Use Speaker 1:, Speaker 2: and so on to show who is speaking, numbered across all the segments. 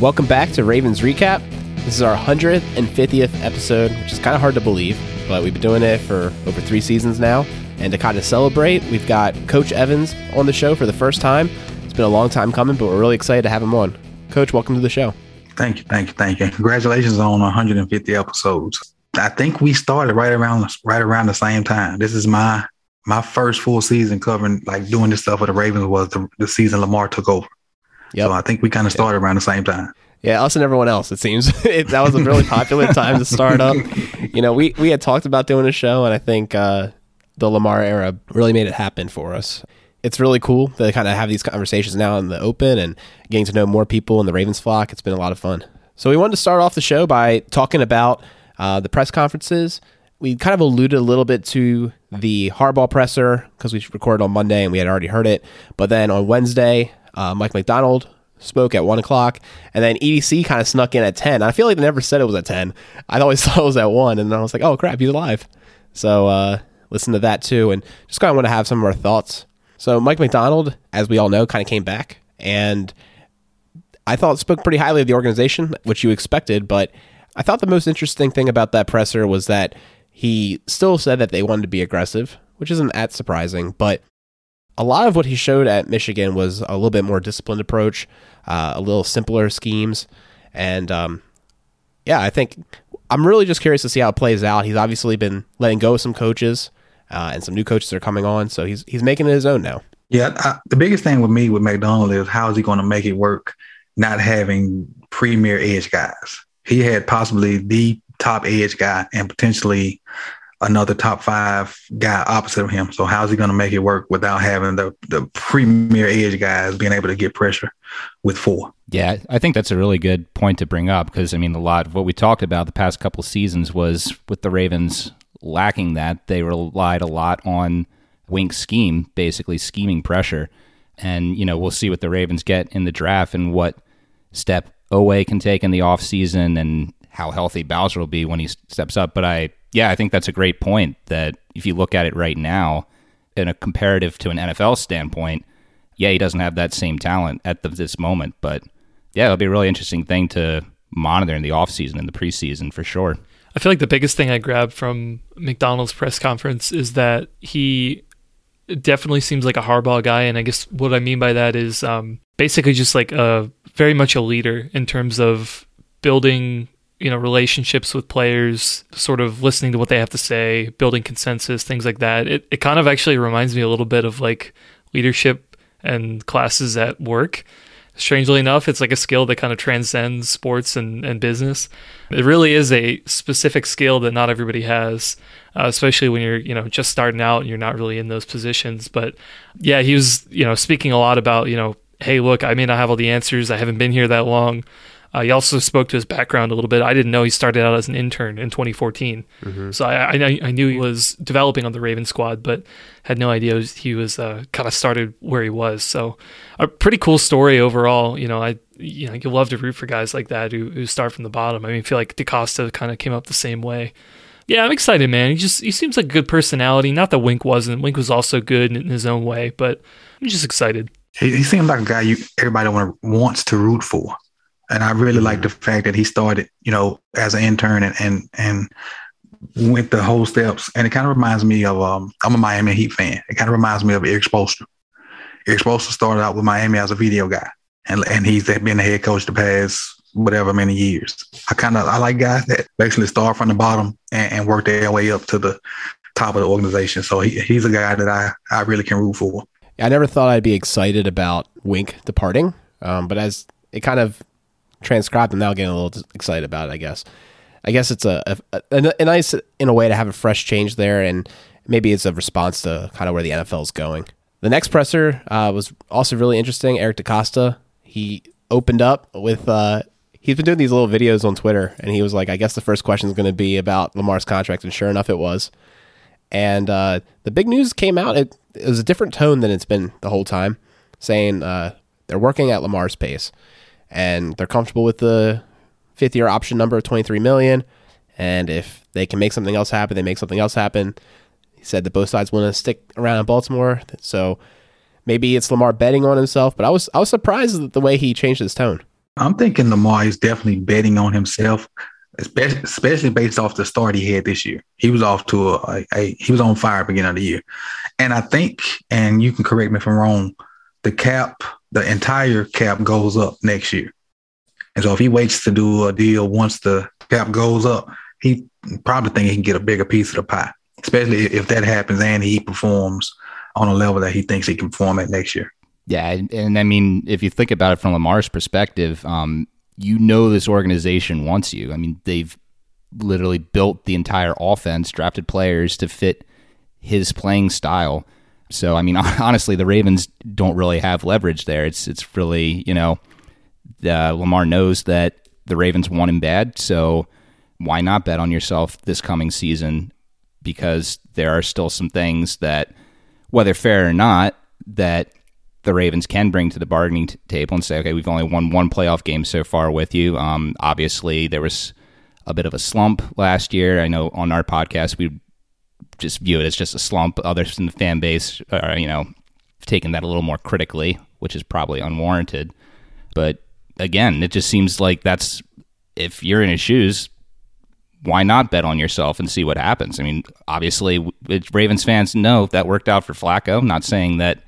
Speaker 1: Welcome back to Ravens Recap. This is our 150th episode, which is kind of hard to believe, but we've been doing it for over three seasons now. And to kind of celebrate, we've got Coach Evans on the show for the first time. It's been a long time coming, but we're really excited to have him on. Coach, welcome to the show.
Speaker 2: Thank you, thank you, thank you. Congratulations on 150 episodes. I think we started right around right around the same time. This is my my first full season covering like doing this stuff with the Ravens was the, the season Lamar took over. Yep. So I think we kind of started yep. around the same time.
Speaker 1: Yeah, us and everyone else. It seems it, that was a really popular time to start up. You know, we we had talked about doing a show, and I think uh, the Lamar era really made it happen for us. It's really cool to kind of have these conversations now in the open and getting to know more people in the Ravens flock. It's been a lot of fun. So we wanted to start off the show by talking about uh, the press conferences. We kind of alluded a little bit to the Harbaugh presser because we recorded on Monday and we had already heard it. But then on Wednesday, uh, Mike Macdonald spoke at one o'clock, and then EDC kind of snuck in at ten. I feel like they never said it was at ten. I always thought it was at one, and then I was like, oh crap, he's alive. So uh, listen to that too, and just kind of want to have some of our thoughts. So Mike Macdonald, as we all know, kind of came back, and I thought spoke pretty highly of the organization, which you expected. But I thought the most interesting thing about that presser was that he still said that they wanted to be aggressive, which isn't that surprising, but a lot of what he showed at Michigan was a little bit more disciplined approach, uh, a little simpler schemes, and um, yeah, I think I'm really just curious to see how it plays out. He's obviously been letting go of some coaches, uh, and some new coaches are coming on, so he's he's making it his own now.
Speaker 2: Yeah, I, the biggest thing with me with Macdonald is how is he going to make it work, not having premier edge guys. He had possibly the top edge guy and potentially another top five guy opposite of him. So how's he going to make it work without having the the premier edge guys being able to get pressure with four?
Speaker 3: Yeah, I think that's a really good point to bring up because I mean, a lot of what we talked about the past couple seasons was with the Ravens lacking that they relied a lot on Wink scheme, basically scheming pressure. And you know, we'll see what the Ravens get in the draft and what step Oweh can take in the offseason and how healthy Bowser will be when he steps up. But I yeah, I think that's a great point. That if you look at it right now, in a comparative to an NFL standpoint, yeah, he doesn't have that same talent at the, this moment. But yeah, it'll be a really interesting thing to monitor in the offseason and the preseason for sure.
Speaker 4: I feel like the biggest thing I grabbed from Macdonald's press conference is that he definitely seems like a Harbaugh guy, and I guess what I mean by that is um, basically just like a very much a leader in terms of building you know relationships with players sort of listening to what they have to say building consensus things like that. It, it kind of actually reminds me a little bit of like leadership and classes at work. Strangely enough it's like a skill that kind of transcends sports and, and business. It really is a specific skill that not everybody has uh, especially when you're you know just starting out and you're not really in those positions. But yeah he was you know speaking a lot about you know hey look i may not have all the answers. I haven't been here that long uh, he also spoke to his background a little bit. I didn't know he started out as an intern in 2014, mm-hmm. so I, I, I knew he was developing on the Raven squad, but had no idea he was uh, kind of started where he was. So a pretty cool story overall. You know, I you know you love to root for guys like that who, who start from the bottom. I mean, I feel like DeCosta kind of came up the same way. Yeah, I'm excited, man. He just he seems like a good personality. Not that Wink wasn't. Wink was also good in his own way, but I'm just excited.
Speaker 2: He, he seems like a guy you everybody want wants to root for. And I really like the fact that he started, you know, as an intern and and and went the whole steps. And it kind of reminds me of um, I'm a Miami Heat fan. It kind of reminds me of Erik Spoelstra. Erik Spoelstra started out with Miami as a video guy, and and he's been the head coach the past whatever many years. I kind of I like guys that basically start from the bottom and, and, work their way up to the top of the organization. So he, he's a guy that I I really can root for.
Speaker 1: I never thought I'd be excited about Wink departing, um, but as it kind of transcribed. And I'm now getting a little excited about it. I guess. I guess it's a, a, a, a nice in a way to have a fresh change there, and maybe it's a response to kind of where the NFL is going. The next presser uh, was also really interesting. Eric DeCosta. He opened up with. Uh, he's been doing these little videos on Twitter, and he was like, "I guess the first question is going to be about Lamar's contract," and sure enough, it was. And uh, the big news came out. It, it, was a different tone than it's been the whole time, saying uh, they're working at Lamar's pace and they're comfortable with the fifth year option number of 23 million. And if they can make something else happen, they make something else happen. He said that both sides want to stick around in Baltimore. So maybe it's Lamar betting on himself, but I was I was surprised at the way he changed his tone.
Speaker 2: I'm thinking Lamar is definitely betting on himself, especially, based off the start he had this year. He was off to a, a, a he was on fire beginning of the year, and I think, and you can correct me if I'm wrong, the cap, the entire cap goes up next year. And so if he waits to do a deal once the cap goes up, he probably think he can get a bigger piece of the pie, especially if that happens and he performs on a level that he thinks he can perform at next year.
Speaker 3: Yeah, and, and I mean, if you think about it from Lamar's perspective, um, you know this organization wants you. I mean, they've literally built the entire offense, drafted players to fit his playing style. So, I mean, honestly, the Ravens don't really have leverage there. It's it's really you know, uh, Lamar knows that the Ravens want him bad, so why not bet on yourself this coming season? Because there are still some things that, whether fair or not, that the Ravens can bring to the bargaining t- table and say, okay, we've only won one playoff game so far with you. Um, obviously, there was a bit of a slump last year. I know on our podcast we just view it as just a slump. Others in the fan base are, you know, taking that a little more critically, which is probably unwarranted. But again, it just seems like that's if you're in his shoes, why not bet on yourself and see what happens? I mean, obviously, Ravens fans know that worked out for Flacco. I'm not saying that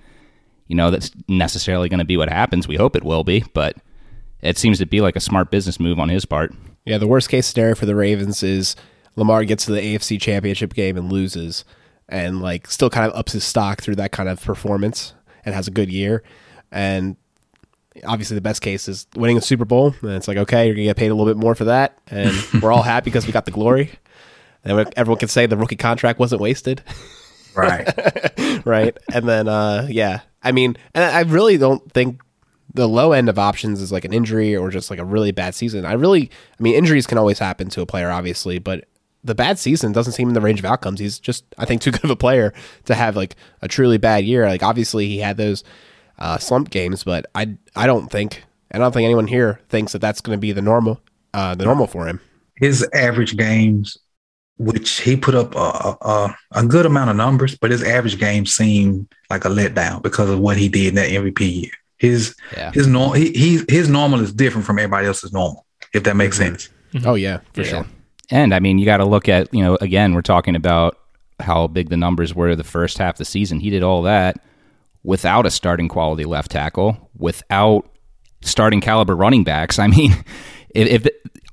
Speaker 3: you know that's necessarily going to be what happens. We hope it will be, but it seems to be like a smart business move on his part.
Speaker 1: Yeah, the worst case scenario for the Ravens is Lamar gets to the AFC Championship game and loses, and like still kind of ups his stock through that kind of performance and has a good year. And obviously, the best case is winning a Super Bowl, and it's like okay, you're gonna get paid a little bit more for that, and we're all happy because we got the glory. And everyone can say the rookie contract wasn't wasted.
Speaker 2: Right.
Speaker 1: right. And then, uh, yeah, I mean, and I really don't think the low end of options is like an injury or just like a really bad season. I really, I mean, injuries can always happen to a player, obviously, but the bad season doesn't seem in the range of outcomes. He's just, I think, too good of a player to have like a truly bad year. Like, obviously, he had those uh, slump games, but I, I don't think, I don't think anyone here thinks that that's going to be the normal, uh, the normal for him.
Speaker 2: His average games which he put up a, a, a, good amount of numbers, but his average game seemed like a letdown because of what he did in that MVP year. His yeah. his normal he, he, his normal is different from everybody else's normal, if that makes mm-hmm. sense.
Speaker 1: Mm-hmm. Oh yeah, for yeah. sure.
Speaker 3: And I mean, you got to look at you know again, we're talking about how big the numbers were the first half of the season. He did all that without a starting quality left tackle, without starting caliber running backs. I mean, if, if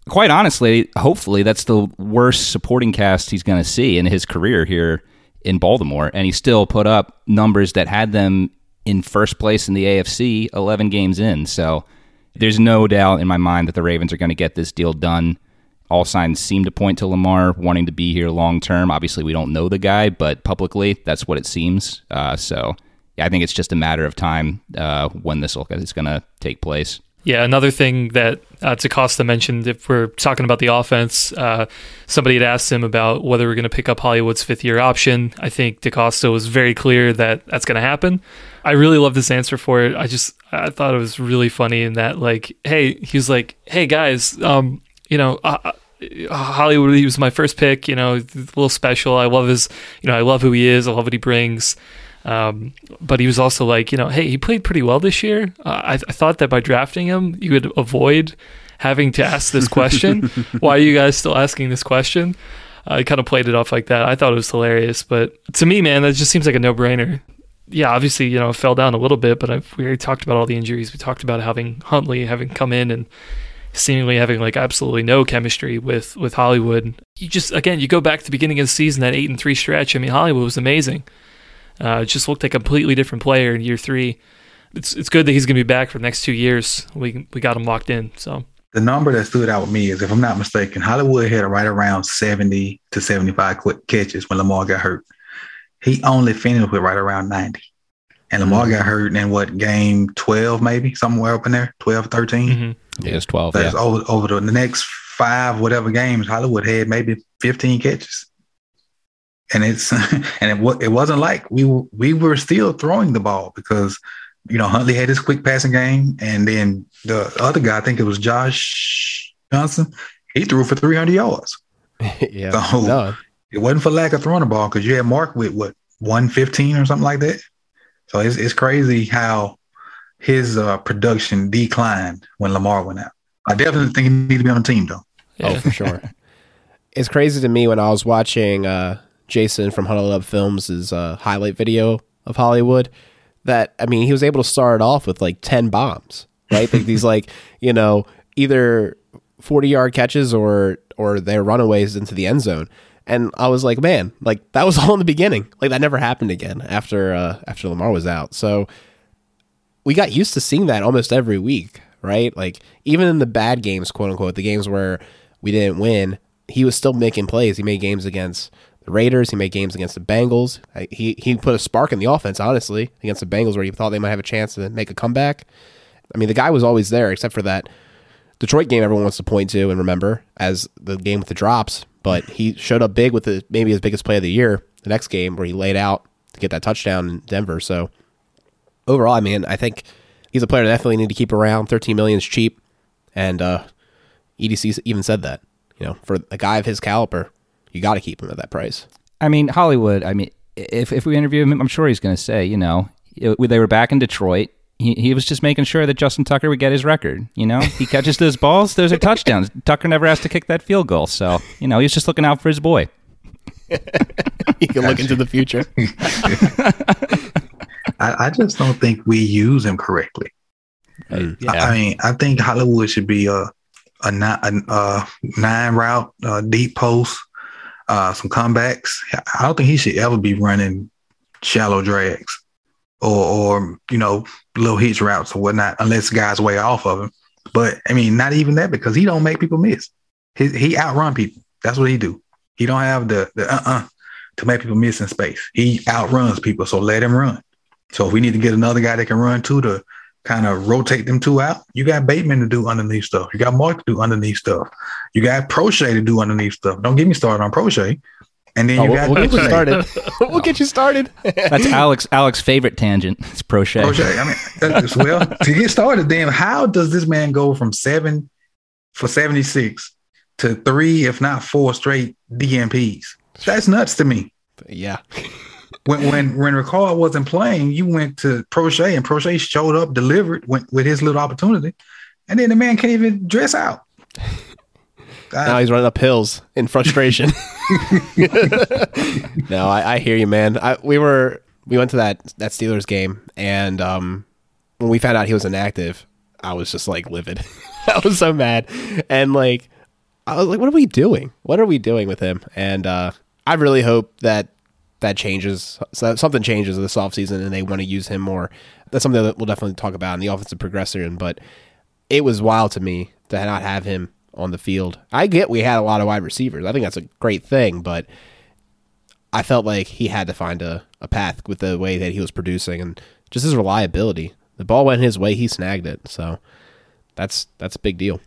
Speaker 3: quite honestly, hopefully that's the worst supporting cast he's going to see in his career here in Baltimore. And he still put up numbers that had them in first place in the AFC 11 games in. So there's no doubt in my mind that the Ravens are going to get this deal done. All signs seem to point to Lamar wanting to be here long term. Obviously, we don't know the guy, but publicly, that's what it seems. Uh, so, yeah, I think it's just a matter of time uh, when this is going to take place.
Speaker 4: Yeah, another thing that uh, DeCosta mentioned, if we're talking about the offense, uh, somebody had asked him about whether we're going to pick up Hollywood's fifth year option. I think DeCosta was very clear that that's going to happen. I really love this answer for it. I just I thought it was really funny in that like, hey, he was like, hey guys, um, you know. Uh, Hollywood, he was my first pick. You know, a little special. I love his. You know, I love who he is. I love what he brings. Um, but he was also like, you know, hey, he played pretty well this year. Uh, I, I, thought that by drafting him, you would avoid having to ask this question. Why are you guys still asking this question? Uh, I kind of played it off like that. I thought it was hilarious, but to me, man, that just seems like a no-brainer. Yeah, obviously, you know, it fell down a little bit, but I've, we already talked about all the injuries. We talked about having Huntley having come in and seemingly having like absolutely no chemistry with with Hollywood. You just again, you go back to the beginning of the season, that eight and three stretch. I mean, Hollywood was amazing. Uh, just looked like a completely different player in year three. It's it's good that he's going to be back for the next two years. We we got him locked in. So
Speaker 2: the number that stood out with me is, if I'm not mistaken, Hollywood had right around 70 to 75 catches when Lamar got hurt. He only finished with right around 90. And Lamar mm-hmm. got hurt in what game 12, maybe somewhere up in there, 12, 13.
Speaker 3: Mm-hmm. Yeah, it's 12.
Speaker 2: yeah. over, over the, the next five, whatever games, Hollywood had maybe 15 catches and it's and it, it wasn't like we we were still throwing the ball because you know Huntley had his quick passing game, and then the other guy, I think it was Josh Johnson, he threw for 300 yards.
Speaker 1: yeah, so no.
Speaker 2: it wasn't for lack of throwing the ball because you had Mark with what 115 or something like that. So it's it's crazy how his uh, production declined when Lamar went out. I definitely think he needs to be on the team though.
Speaker 1: Oh, for sure. it's crazy to me when I was watching uh, Jason from Huddle Up Films' uh, highlight video of Hollywood that I mean he was able to start off with like ten bombs, right? like these like you know either forty yard catches or or their runaways into the end zone. And I was like, man, like that was all in the beginning. Like that never happened again after uh, after Lamar was out. So we got used to seeing that almost every week, right? Like even in the bad games, quote unquote, the games where we didn't win, he was still making plays. He made games against the Raiders. He made games against the Bengals. He he put a spark in the offense, honestly, against the Bengals, where he thought they might have a chance to make a comeback. I mean, the guy was always there, except for that Detroit game everyone wants to point to and remember as the game with the drops. But he showed up big with the, maybe his biggest play of the year, the next game where he laid out to get that touchdown in Denver. So overall, I mean, I think he's a player that definitely need to keep around. 13 million is cheap. And uh, EDC even said that, you know, for a guy of his caliber, you got to keep him at that price.
Speaker 3: I mean, Hollywood, I mean, if, if we interview him, I'm sure he's going to say, you know, they were back in Detroit he, he was just making sure that Justin Tucker would get his record. You know, he catches those balls, those are touchdowns. Tucker never has to kick that field goal, so you know he's just looking out for his boy.
Speaker 1: he can look into the future.
Speaker 2: I, I, just don't think we use him correctly. Uh, yeah. I, I, mean, I think Hollywood should be a a nine, a, a nine route, uh, deep post, uh, some comebacks. I don't think he should ever be running shallow drags or, or you know, little hitch routes or whatnot, unless guys way off of him. But I mean, not even that because he don't make people miss. He he outrun people. That's what he do. He don't have the the uh uh to make people miss in space. He outruns people, so let him run. So if we need to get another guy that can run too to kind of rotate them two out, you got Bateman to do underneath stuff. You got Mark to do underneath stuff. You got Proche to do underneath stuff. Don't get me started on Proche. And then oh, you
Speaker 1: got we'll, get you started. we'll get you started.
Speaker 3: That's Alex Alex's favorite tangent. It's Proche.
Speaker 2: Proche. I mean, well, to get started, then how does this man go from seven for seventy six to three, if not four, straight DNPs? That's nuts to me.
Speaker 1: Yeah.
Speaker 2: When when when Ricard wasn't playing, you went to Proche and Proche showed up, delivered, went with his little opportunity, and then the man can't even dress out.
Speaker 1: now he's running up hills in frustration. no, I, I, hear you, man. I, we were we went to that that Steelers game, and um, when we found out he was inactive, I was just like livid. I was so mad, and like I was like, "What are we doing? What are we doing with him?" And uh, I really hope that that changes. So something changes this offseason and they want to use him more. That's something that we'll definitely talk about in the offensive progression. But it was wild to me to not have him on the field. I get we had a lot of wide receivers. I think that's a great thing, but I felt like he had to find a, a path with the way that he was producing and just his reliability. The ball went his way, he snagged it. So that's that's a big deal.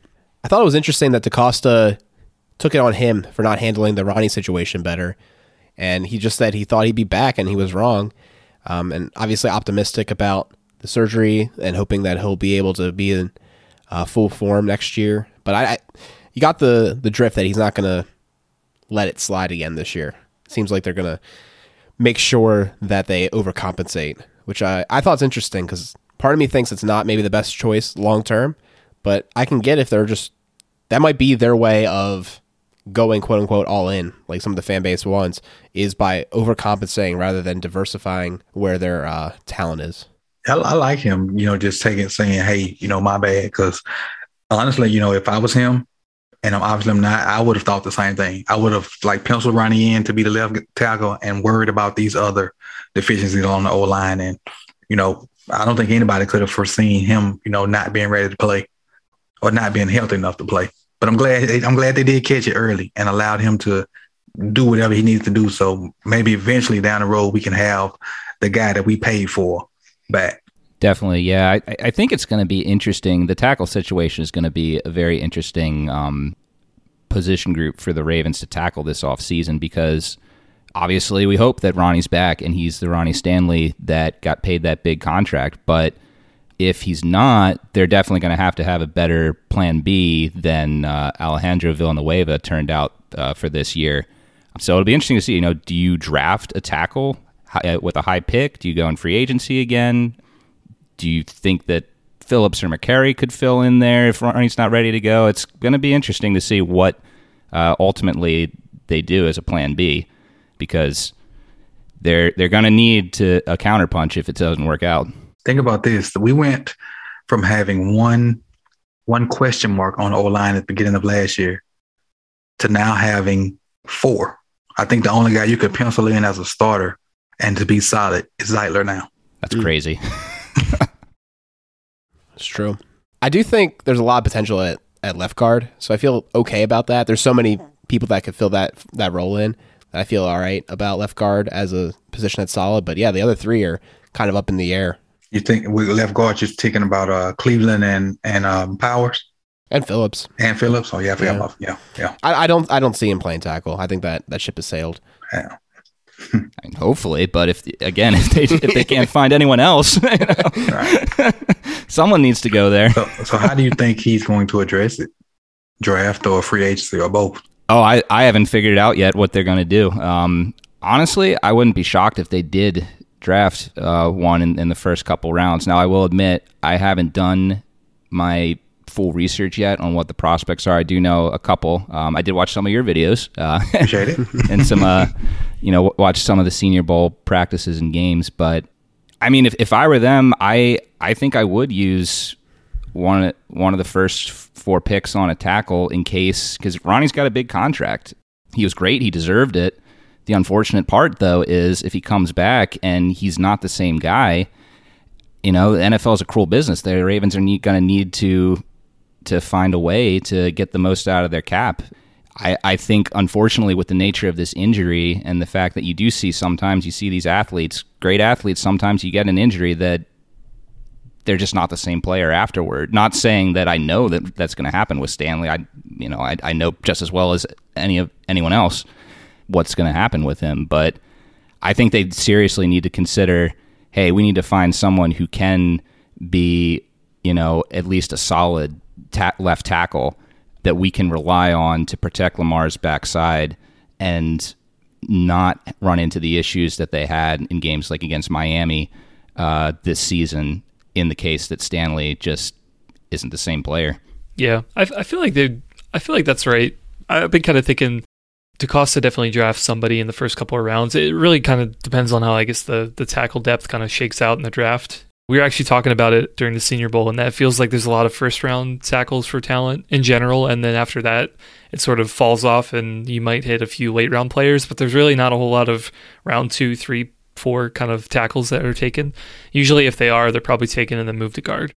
Speaker 1: I thought it was interesting that DeCosta took it on him for not handling the Ronnie situation better. And he just said he thought he'd be back and he was wrong. Um, and obviously optimistic about the surgery and hoping that he'll be able to be in uh, full form next year. But I, I, you got the the drift that he's not going to let it slide again this year. Seems like they're going to make sure that they overcompensate, which I I thought is interesting because part of me thinks it's not maybe the best choice long term, but I can get if they're just that might be their way of going quote unquote all in, like some of the fan base wants, is by overcompensating rather than diversifying where their uh, talent is.
Speaker 2: I, like him, you know, just taking saying, "Hey, you know, my bad," because honestly, you know, if I was him, and I'm obviously I'm not, I would have thought the same thing. I would have like penciled Ronnie in to be the left tackle and worried about these other deficiencies on the O line. And, you know, I don't think anybody could have foreseen him, you know, not being ready to play or not being healthy enough to play. But I'm glad I'm glad they did catch it early and allowed him to do whatever he needs to do. So maybe eventually down the road we can have the guy that we paid for back.
Speaker 3: Definitely, yeah. I, I think it's going to be interesting. The tackle situation is going to be a very interesting um, position group for the Ravens to tackle this offseason because obviously we hope that Ronnie's back and he's the Ronnie Stanley that got paid that big contract. But if he's not, they're definitely going to have to have a better plan B than uh, Alejandro Villanueva turned out uh, for this year. So it'll be interesting to see. You know, do you draft a tackle uh, with a high pick? Do you go in free agency again? Do you think that Phillips or Mekari could fill in there if Ronnie's not ready to go? It's going to be interesting to see what uh, ultimately they do as a plan B because they're they're going to need to a counterpunch if it doesn't work out.
Speaker 2: Think about this: we went from having one one question mark on O line at the beginning of last year to now having four. I think the only guy you could pencil in as a starter and to be solid is Zeitler now.
Speaker 3: That's crazy. Hmm.
Speaker 1: It's true. I do think there's a lot of potential at, at left guard, so I feel okay about that. There's so many people that could fill that that role in. that I feel all right about left guard as a position that's solid. But yeah, the other three are kind of up in the air.
Speaker 2: You think with left guard, you're thinking about uh, Cleveland and and um, Powers
Speaker 1: And Phillips.
Speaker 2: and Phillips. Oh yeah, I
Speaker 1: Yeah.
Speaker 2: about yeah, yeah.
Speaker 1: I, I don't I don't see him playing tackle. I think that that ship has sailed.
Speaker 2: yeah.
Speaker 3: I mean, hopefully, but if again, if they if they can't find anyone else, you know,
Speaker 2: Right.
Speaker 3: someone needs to go there.
Speaker 2: So, so how do you think he's going to address it? Draft or free agency or both?
Speaker 3: Oh, I, I haven't figured out yet what they're going to do. Um, honestly, I wouldn't be shocked if they did draft uh, one in, in the first couple rounds. Now, I will admit I haven't done my full research yet on what the prospects are. I do know a couple. Um, I did watch some of your videos uh,
Speaker 2: Appreciate it.
Speaker 3: and some, uh, you know, watch some of the Senior Bowl practices and games. But I mean, if, if I were them, I I think I would use one one of the first four picks on a tackle in case because Ronnie's got a big contract. He was great. He deserved it. The unfortunate part, though, is if he comes back and he's not the same guy, you know, the NFL is a cruel business. The Ravens are going to need to to find a way to get the most out of their cap. I, I think, unfortunately, with the nature of this injury and the fact that you do see sometimes you see these athletes, great athletes, sometimes you get an injury that they're just not the same player afterward. Not saying that I know that that's going to happen with Stanley. I, you know, I, I know just as well as any of anyone else what's going to happen with him. But I think they seriously need to consider, hey, we need to find someone who can be, you know, at least a solid ta- left tackle that we can rely on to protect Lamar's backside and not run into the issues that they had in games like against Miami uh, this season. In the case that Stanley just isn't the same player.
Speaker 4: Yeah, I, I feel like they. I feel like that's right. I've been kind of thinking DeCosta definitely drafts somebody in the first couple of rounds. It really kind of depends on how I guess the the tackle depth kind of shakes out in the draft. We were actually talking about it during the Senior Bowl, and that feels like there's a lot of first round tackles for talent in general, and then after that, it sort of falls off, and you might hit a few late round players, but there's really not a whole lot of round two, three, four kind of tackles that are taken. Usually, if they are, they're probably taken and then moved to guard.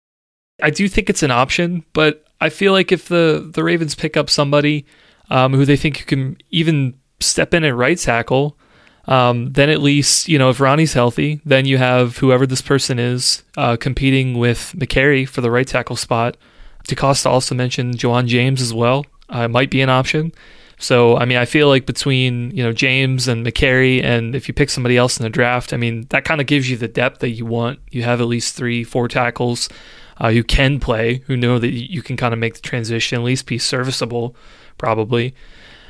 Speaker 4: I do think it's an option, but I feel like if the the Ravens pick up somebody um, who they think you can even step in at right tackle, um, then at least you know if Ronnie's healthy, then you have whoever this person is uh, competing with Mekari for the right tackle spot. DeCosta also mentioned Ja'Wuan James as well. Uh, might be an option. So I mean, I feel like between you know James and Mekari, and if you pick somebody else in the draft, I mean that kind of gives you the depth that you want. You have at least three, four tackles uh, who can play, who know that you can kind of make the transition, at least be serviceable, probably.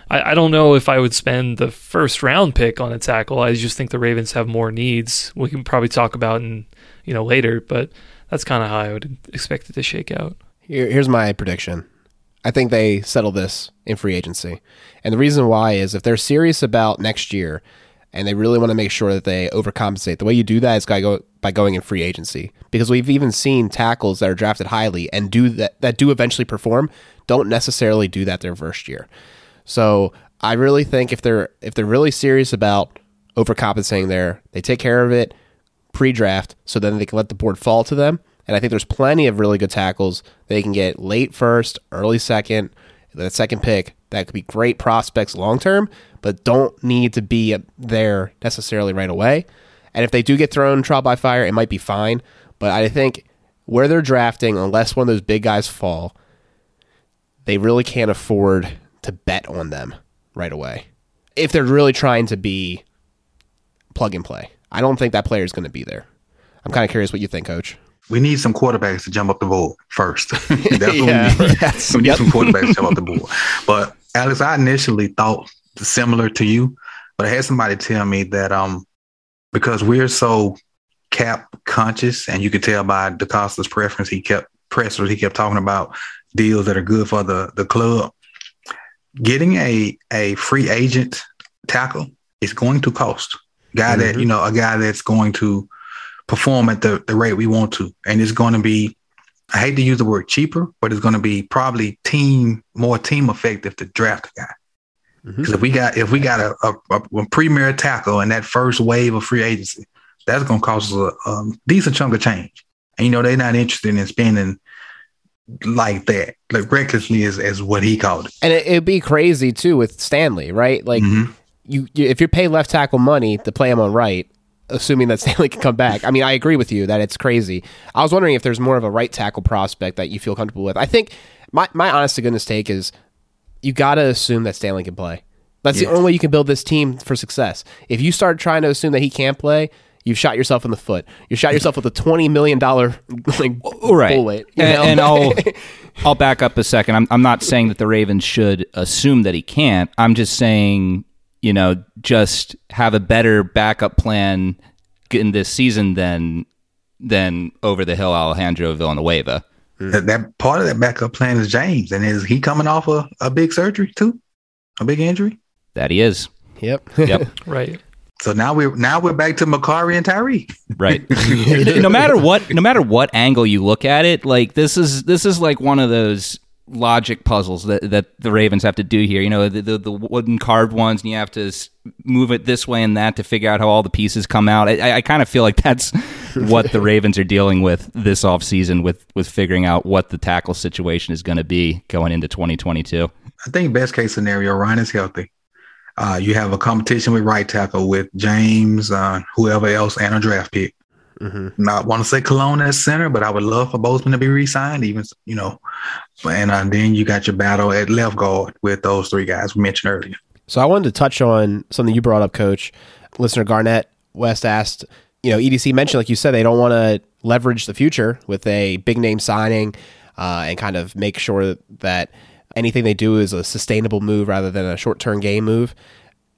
Speaker 4: I, I don't know if I would spend the first round pick on a tackle. I just think the Ravens have more needs. We can probably talk about in you know later, but that's kind of how I would expect it to shake out.
Speaker 1: Here, here's my prediction. I think they settle this in free agency. And the reason why is if they're serious about next year and they really want to make sure that they overcompensate, the way you do that is go, by going in free agency. Because we've even seen tackles that are drafted highly and do that, that do eventually perform don't necessarily do that their first year. So I really think if they're if they're really serious about overcompensating there, they take care of it pre-draft so then they can let the board fall to them. And I think there's plenty of really good tackles they can get late first, early second, that second pick that could be great prospects long term, but don't need to be there necessarily right away. And if they do get thrown trial by fire, it might be fine. But I think where they're drafting, unless one of those big guys fall, they really can't afford to bet on them right away. If they're really trying to be plug and play, I don't think that player is going to be there. I'm kind of curious what you think, Coach.
Speaker 2: We need some quarterbacks to jump up the board first. That's what
Speaker 1: Yeah,
Speaker 2: we need.
Speaker 1: yes,
Speaker 2: we need
Speaker 1: yep.
Speaker 2: some quarterbacks to jump up the board. But Alex, I initially thought similar to you, but I had somebody tell me that um because we're so cap conscious, and you could tell by DeCosta's preference. He kept pressers. He kept talking about deals that are good for the the club. Getting a a free agent tackle is going to cost. Guy mm-hmm. that you know, a guy that's going to perform at the, the rate we want to, and it's going to be. I hate to use the word cheaper, but it's going to be probably team more team effective to draft a guy. Because mm-hmm. if we got if we got a, a, a, premier tackle in that first wave of free agency, that's going to cost us a, a decent chunk of change. And you know they're not interested in spending like that, like recklessly is as what he called it.
Speaker 1: And it, would be crazy too with Stanley, right? Like mm-hmm. you, you, if you pay left tackle money to play him on right, assuming that Stanley can come back. I mean, I agree with you that it's crazy. I was wondering if there's more of a right tackle prospect that you feel comfortable with. I think my my honest to goodness take is you got to assume that Stanley can play. That's yes. the only way you can build this team for success. If you start trying to assume that he can't play, you've shot yourself in the foot. You shot yourself with a twenty million dollar like oh, right. bullet.
Speaker 3: And, and, I'll I'll back up a second. I'm I'm not saying that the Ravens should assume that he can't. I'm just saying you know just have a better backup plan in this season than than over the hill Alejandro Villanueva.
Speaker 2: That, that part of that backup plan is James, and is he coming off a, a big surgery too, a big injury?
Speaker 3: That he is.
Speaker 1: Yep.
Speaker 3: Yep.
Speaker 4: right.
Speaker 2: So now we're now we're back to Mekari and Tyre.
Speaker 3: Right. no matter what no matter what angle you look at it, like this is this is like one of those logic puzzles that, that the Ravens have to do here. You know, the, the, the wooden carved ones, and you have to move it this way and that to figure out how all the pieces come out. I, I kind of feel like that's what the Ravens are dealing with this offseason with, with figuring out what the tackle situation is going to be going into 2022.
Speaker 2: I think best case scenario, Ryan is healthy. Uh, you have a competition with right tackle with James, uh, whoever else, and a draft pick. Mm-hmm. Not want to say Colon as center, but I would love for Bozeman to be re-signed. Even you know, and uh, then you got your battle at left guard with those three guys we mentioned earlier.
Speaker 1: So I wanted to touch on something you brought up, Coach. Listener Garnett West asked, you know, EDC mentioned, like you said, they don't want to leverage the future with a big name signing uh, and kind of make sure that anything they do is a sustainable move rather than a short term game move.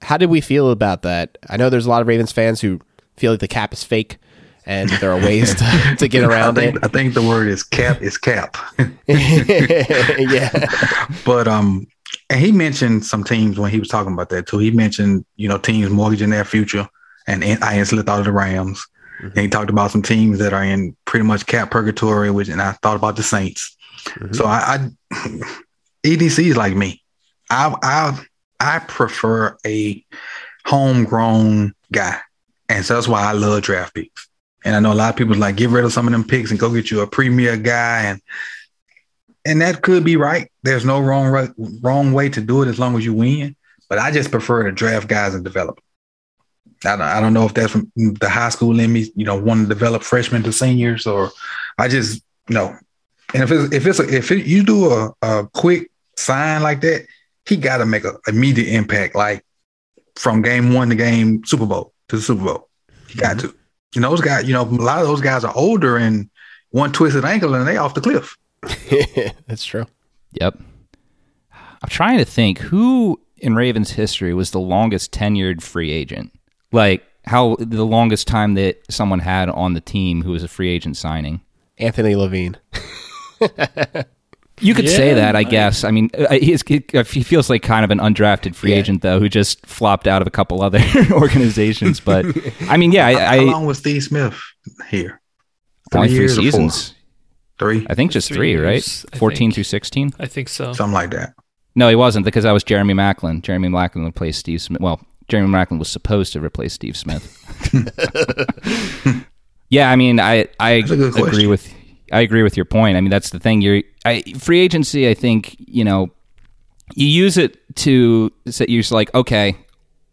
Speaker 1: How did we feel about that? I know there's a lot of Ravens fans who feel like the cap is fake and there are ways to, to get around
Speaker 2: I think,
Speaker 1: it.
Speaker 2: I think the word is cap is cap.
Speaker 1: yeah.
Speaker 2: But um and he mentioned some teams when he was talking about that too. He mentioned, you know, teams mortgaging their future and I instantly thought of the Rams. Mm-hmm. And he talked about some teams that are in pretty much cap purgatory, which and I thought about the Saints. Mm-hmm. So I, I EDC is like me. I I I prefer a homegrown guy, and so that's why I love draft picks. And I know a lot of people like get rid of some of them picks and go get you a premier guy, and and that could be right. There's no wrong wrong way to do it as long as you win. But I just prefer to draft guys and develop. I don't, I don't know if that's from the high school in me, you know, want to develop freshmen to seniors, or I just know. And if it's if it's a, if it, you do a, a quick sign like that, he got to make an immediate impact, like from game one to game Super Bowl to the Super Bowl. He got mm-hmm. to. You know, those guys, you know, a lot of those guys are older and one twisted ankle and they off the cliff.
Speaker 1: That's true.
Speaker 3: Yep. I'm trying to think who in Ravens history was the longest tenured free agent. Like how the longest time that someone had on the team who was a free agent signing.
Speaker 1: Anthony Levine.
Speaker 3: You could yeah, say that, I guess. I mean, uh, he feels like kind of an undrafted free yeah. agent, though, who just flopped out of a couple other organizations. But I mean, yeah. I,
Speaker 2: How long was Steve Smith here?
Speaker 3: Three only three seasons.
Speaker 2: Three.
Speaker 3: I think just three, three right? Fourteen through sixteen.
Speaker 4: I think so.
Speaker 2: Something like that.
Speaker 3: No, he wasn't because that was Jeremy Maclin. Jeremy Maclin replaced Steve Smith. Well, Jeremy Maclin was supposed to replace Steve Smith. yeah, I mean, I I agree with I agree with your point. I mean, that's the thing. You're I, free agency. I think you know you use it to say you're like, okay,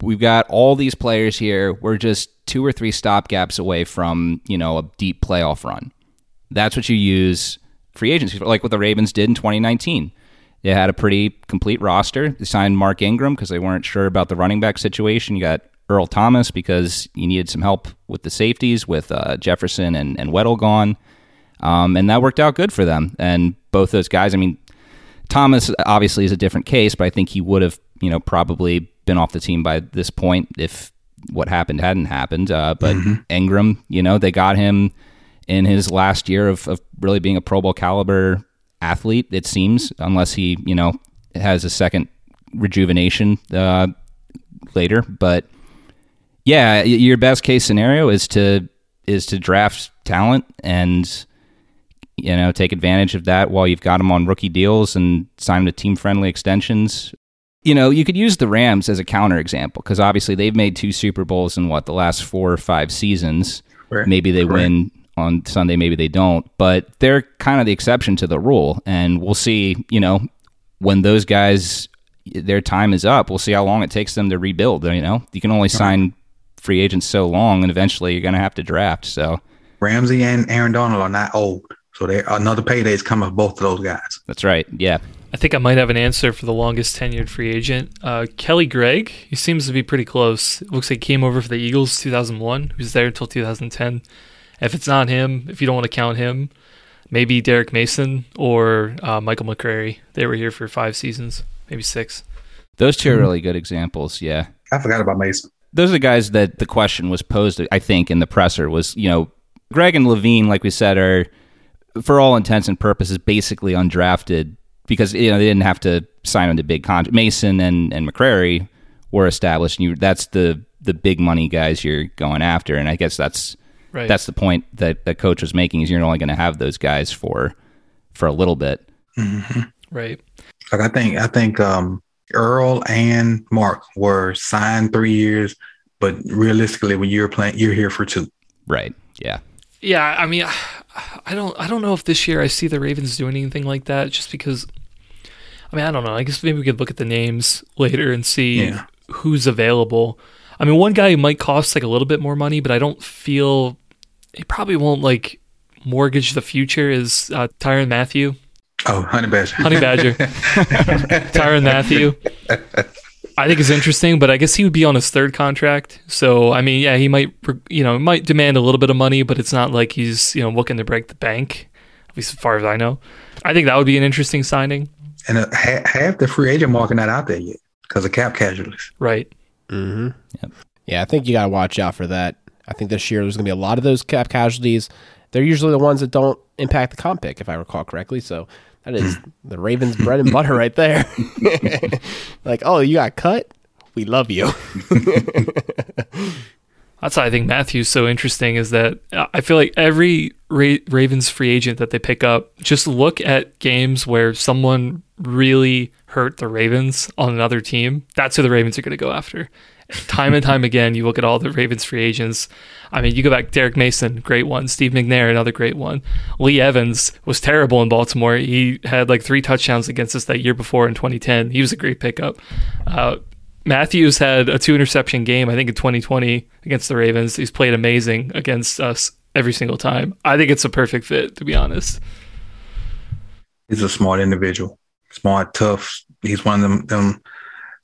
Speaker 3: we've got all these players here. We're just two or three stop gaps away from you know a deep playoff run. That's what you use free agency for, like what the Ravens did in 2019. They had a pretty complete roster. They signed Mark Ingram because they weren't sure about the running back situation. You got Earl Thomas because you needed some help with the safeties with uh, Jefferson and, and Weddle gone. Um, and that worked out good for them. And both those guys, I mean, Thomas obviously is a different case, but I think he would have, you know, probably been off the team by this point if what happened hadn't happened. Uh, but
Speaker 2: Mm-hmm.
Speaker 3: Ingram, you know, they got him in his last year of, of really being a Pro Bowl caliber athlete. It seems, unless he, you know, has a second rejuvenation uh, later. But yeah, your best case scenario is to is to draft talent and you know take advantage of that while you've got them on rookie deals and sign them to team friendly extensions. You know, you could use the Rams as a counterexample because obviously they've made two Super Bowls in what the last four or five seasons. Maybe they win on Sunday, maybe they don't, but they're kind of the exception to the rule. And we'll see, you know, when those guys their time is up, we'll see how long it takes them to rebuild. You know, you can only sign free agents so long, and eventually you're going to have to draft. So
Speaker 2: Ramsey and Aaron Donald are not old, so they another payday is coming for both of those guys.
Speaker 3: that's right. Yeah.
Speaker 4: I think I might have an answer for the longest tenured free agent. Uh, Kelly Gregg, he seems to be pretty close. It looks like he came over for the Eagles 2001. He was there until 2010. If it's not him, if you don't want to count him, maybe Derrick Mason or uh, Michael McCrary. They were here for five seasons, maybe six.
Speaker 3: Those 2 are really good examples. Yeah.
Speaker 2: I forgot about Mason.
Speaker 3: Those are the guys that the question was posed, I think, in the presser was, you know, Gregg and Levine, like we said, are, for all intents and purposes, basically undrafted because, you know, they didn't have to sign on to big contract. Mason and, and McCrary were established, and you, that's the, the big money guys you're going after. And I guess that's,
Speaker 4: Right.
Speaker 3: that's the point that the coach was making is you're only going to have those guys for for a little bit.
Speaker 4: right.
Speaker 2: Like I think I think um, Earl and Mark were signed three years, but realistically, when you're playing, you're here for two.
Speaker 3: Right. Yeah.
Speaker 4: Yeah, I mean, I don't, I don't know if this year I see the Ravens doing anything like that. Just because, I mean, I don't know. I guess maybe we could look at the names later and see
Speaker 2: Yeah.
Speaker 4: who's available. I mean, one guy who might cost like a little bit more money, but I don't feel he probably won't like mortgage the future is uh, Tyrann Mathieu,
Speaker 2: Oh, Honey Badger.
Speaker 4: Honey Badger, Tyrann Mathieu. I think it's interesting, but I guess he would be on his third contract. So I mean, yeah, he might, you know, might demand a little bit of money, but it's not like he's you know looking to break the bank. At least as far as I know, I think that would be an interesting signing.
Speaker 2: and uh, ha- half the free agent market not out there yet because of cap casualties.
Speaker 4: Right.
Speaker 1: Mm-hmm. Yeah, I think you got to watch out for that. I think this year there's going to be a lot of those cap casualties. They're usually the ones that don't impact the comp pick, if I recall correctly. So that is the Ravens' bread and butter right there. like, oh, you got cut? We love you.
Speaker 4: That's why I think Mathieu's so interesting is that I feel like every Ra- Ravens free agent that they pick up, just look at games where someone really hurt the Ravens on another team. That's who the Ravens are going to go after. Time and time again, you look at all the Ravens free agents. I mean, you go back, Derrick Mason, great one. Steve McNair, another great one. Lee Evans was terrible in Baltimore. He had like three touchdowns against us that year before in 2010. He was a great pickup. Uh, Matthews had a two interception game, I think, in 2020 against the Ravens. He's played amazing against us every single time. I think it's a perfect fit, to be honest.
Speaker 2: He's a smart individual, smart, tough. He's one of them, them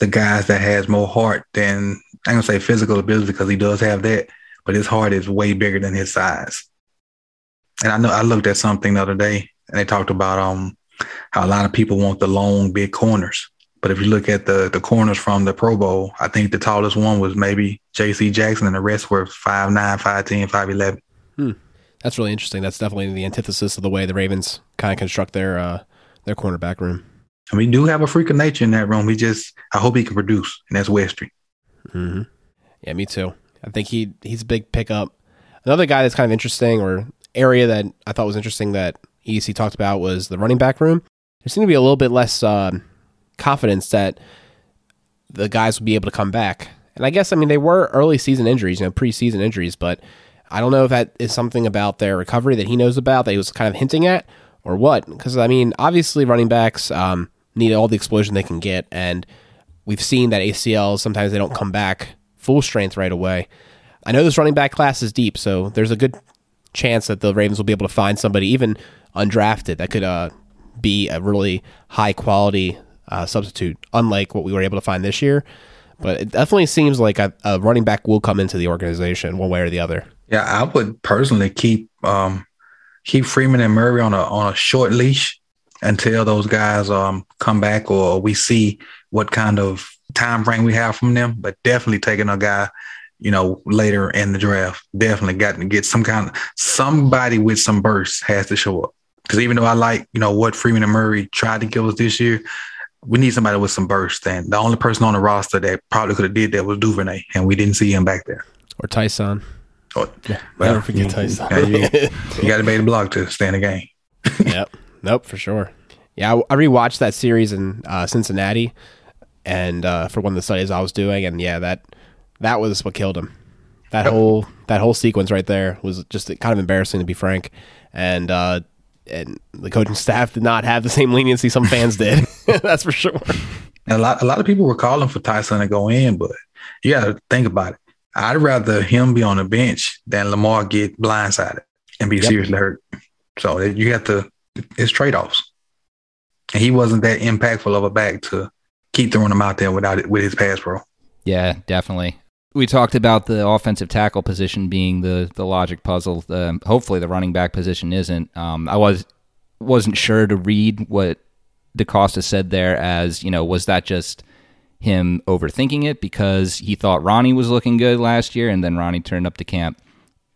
Speaker 2: the guys that has more heart than I'm gonna say physical ability because he does have that, but his heart is way bigger than his size. And I know I looked at something the other day and they talked about um how a lot of people want the long big corners. But if you look at the the corners from the Pro Bowl, I think the tallest one was maybe JC Jackson and the rest were 5'9, 5'10, 5'11.
Speaker 1: That's really interesting. That's definitely the antithesis of the way the Ravens kind of construct their uh, their cornerback room.
Speaker 2: And we do have a freak of nature in that room. We just I hope he can produce, and that's Westry.
Speaker 1: Mm-hmm. Yeah, me too. I think he he's a big pickup. Another guy that's kind of interesting, or area that I thought was interesting that EC talked about was the running back room. There seemed to be a little bit less uh, confidence that the guys would be able to come back. And I guess I mean they were early season injuries, you know, preseason injuries, but I don't know if that is something about their recovery that he knows about that he was kind of hinting at, or what. Because I mean, obviously running backs um, need all the explosion they can get, and we've seen that ACLs sometimes they don't come back full strength right away. I know this running back class is deep, so there's a good chance that the Ravens will be able to find somebody even undrafted that could uh, be a really high quality uh, substitute, unlike what we were able to find this year. But it definitely seems like a, a running back will come into the organization one way or the other.
Speaker 2: Yeah, I would personally keep um, keep Freeman and Murray on a on a short leash until those guys um, come back or we see what kind of time frame we have from them. But definitely taking a guy you know, later in the draft. Definitely got to get some kind of somebody with some burst has to show up. Because even though I like, you know, what Freeman and Murray tried to give us this year, we need somebody with some burst. And the only person on the roster that probably could have did that was Duvernay, and we didn't see him back there.
Speaker 1: Or Ty'Son.
Speaker 2: Oh,
Speaker 1: Well, Never forget Ty'Son.
Speaker 2: yeah, you, you got to be the block to stay in the game.
Speaker 1: yep. Nope, for sure. Yeah, I, I rewatched that series in uh, Cincinnati, and uh, for one of the studies I was doing, and yeah, that that was what killed him. That
Speaker 2: Yep.
Speaker 1: whole that whole sequence right there was just kind of embarrassing to be frank, and uh, and the coaching staff did not have the same leniency some fans did. That's for sure.
Speaker 2: And a lot, a lot of people were calling for Ty'Son to go in, but you got to think about it. I'd rather him be on the bench than Lamar get blindsided and be
Speaker 1: Yep.
Speaker 2: seriously hurt. So you have to, it's trade offs. And he wasn't that impactful of a back to keep throwing him out there without it with his pass pro.
Speaker 3: Yeah, definitely. We talked about the offensive tackle position being the the logic puzzle. Hopefully, the running back position isn't. Um, I was wasn't sure to read what DeCosta said there as you know was that just him overthinking it because he thought Ronnie was looking good last year and then Ronnie turned up to camp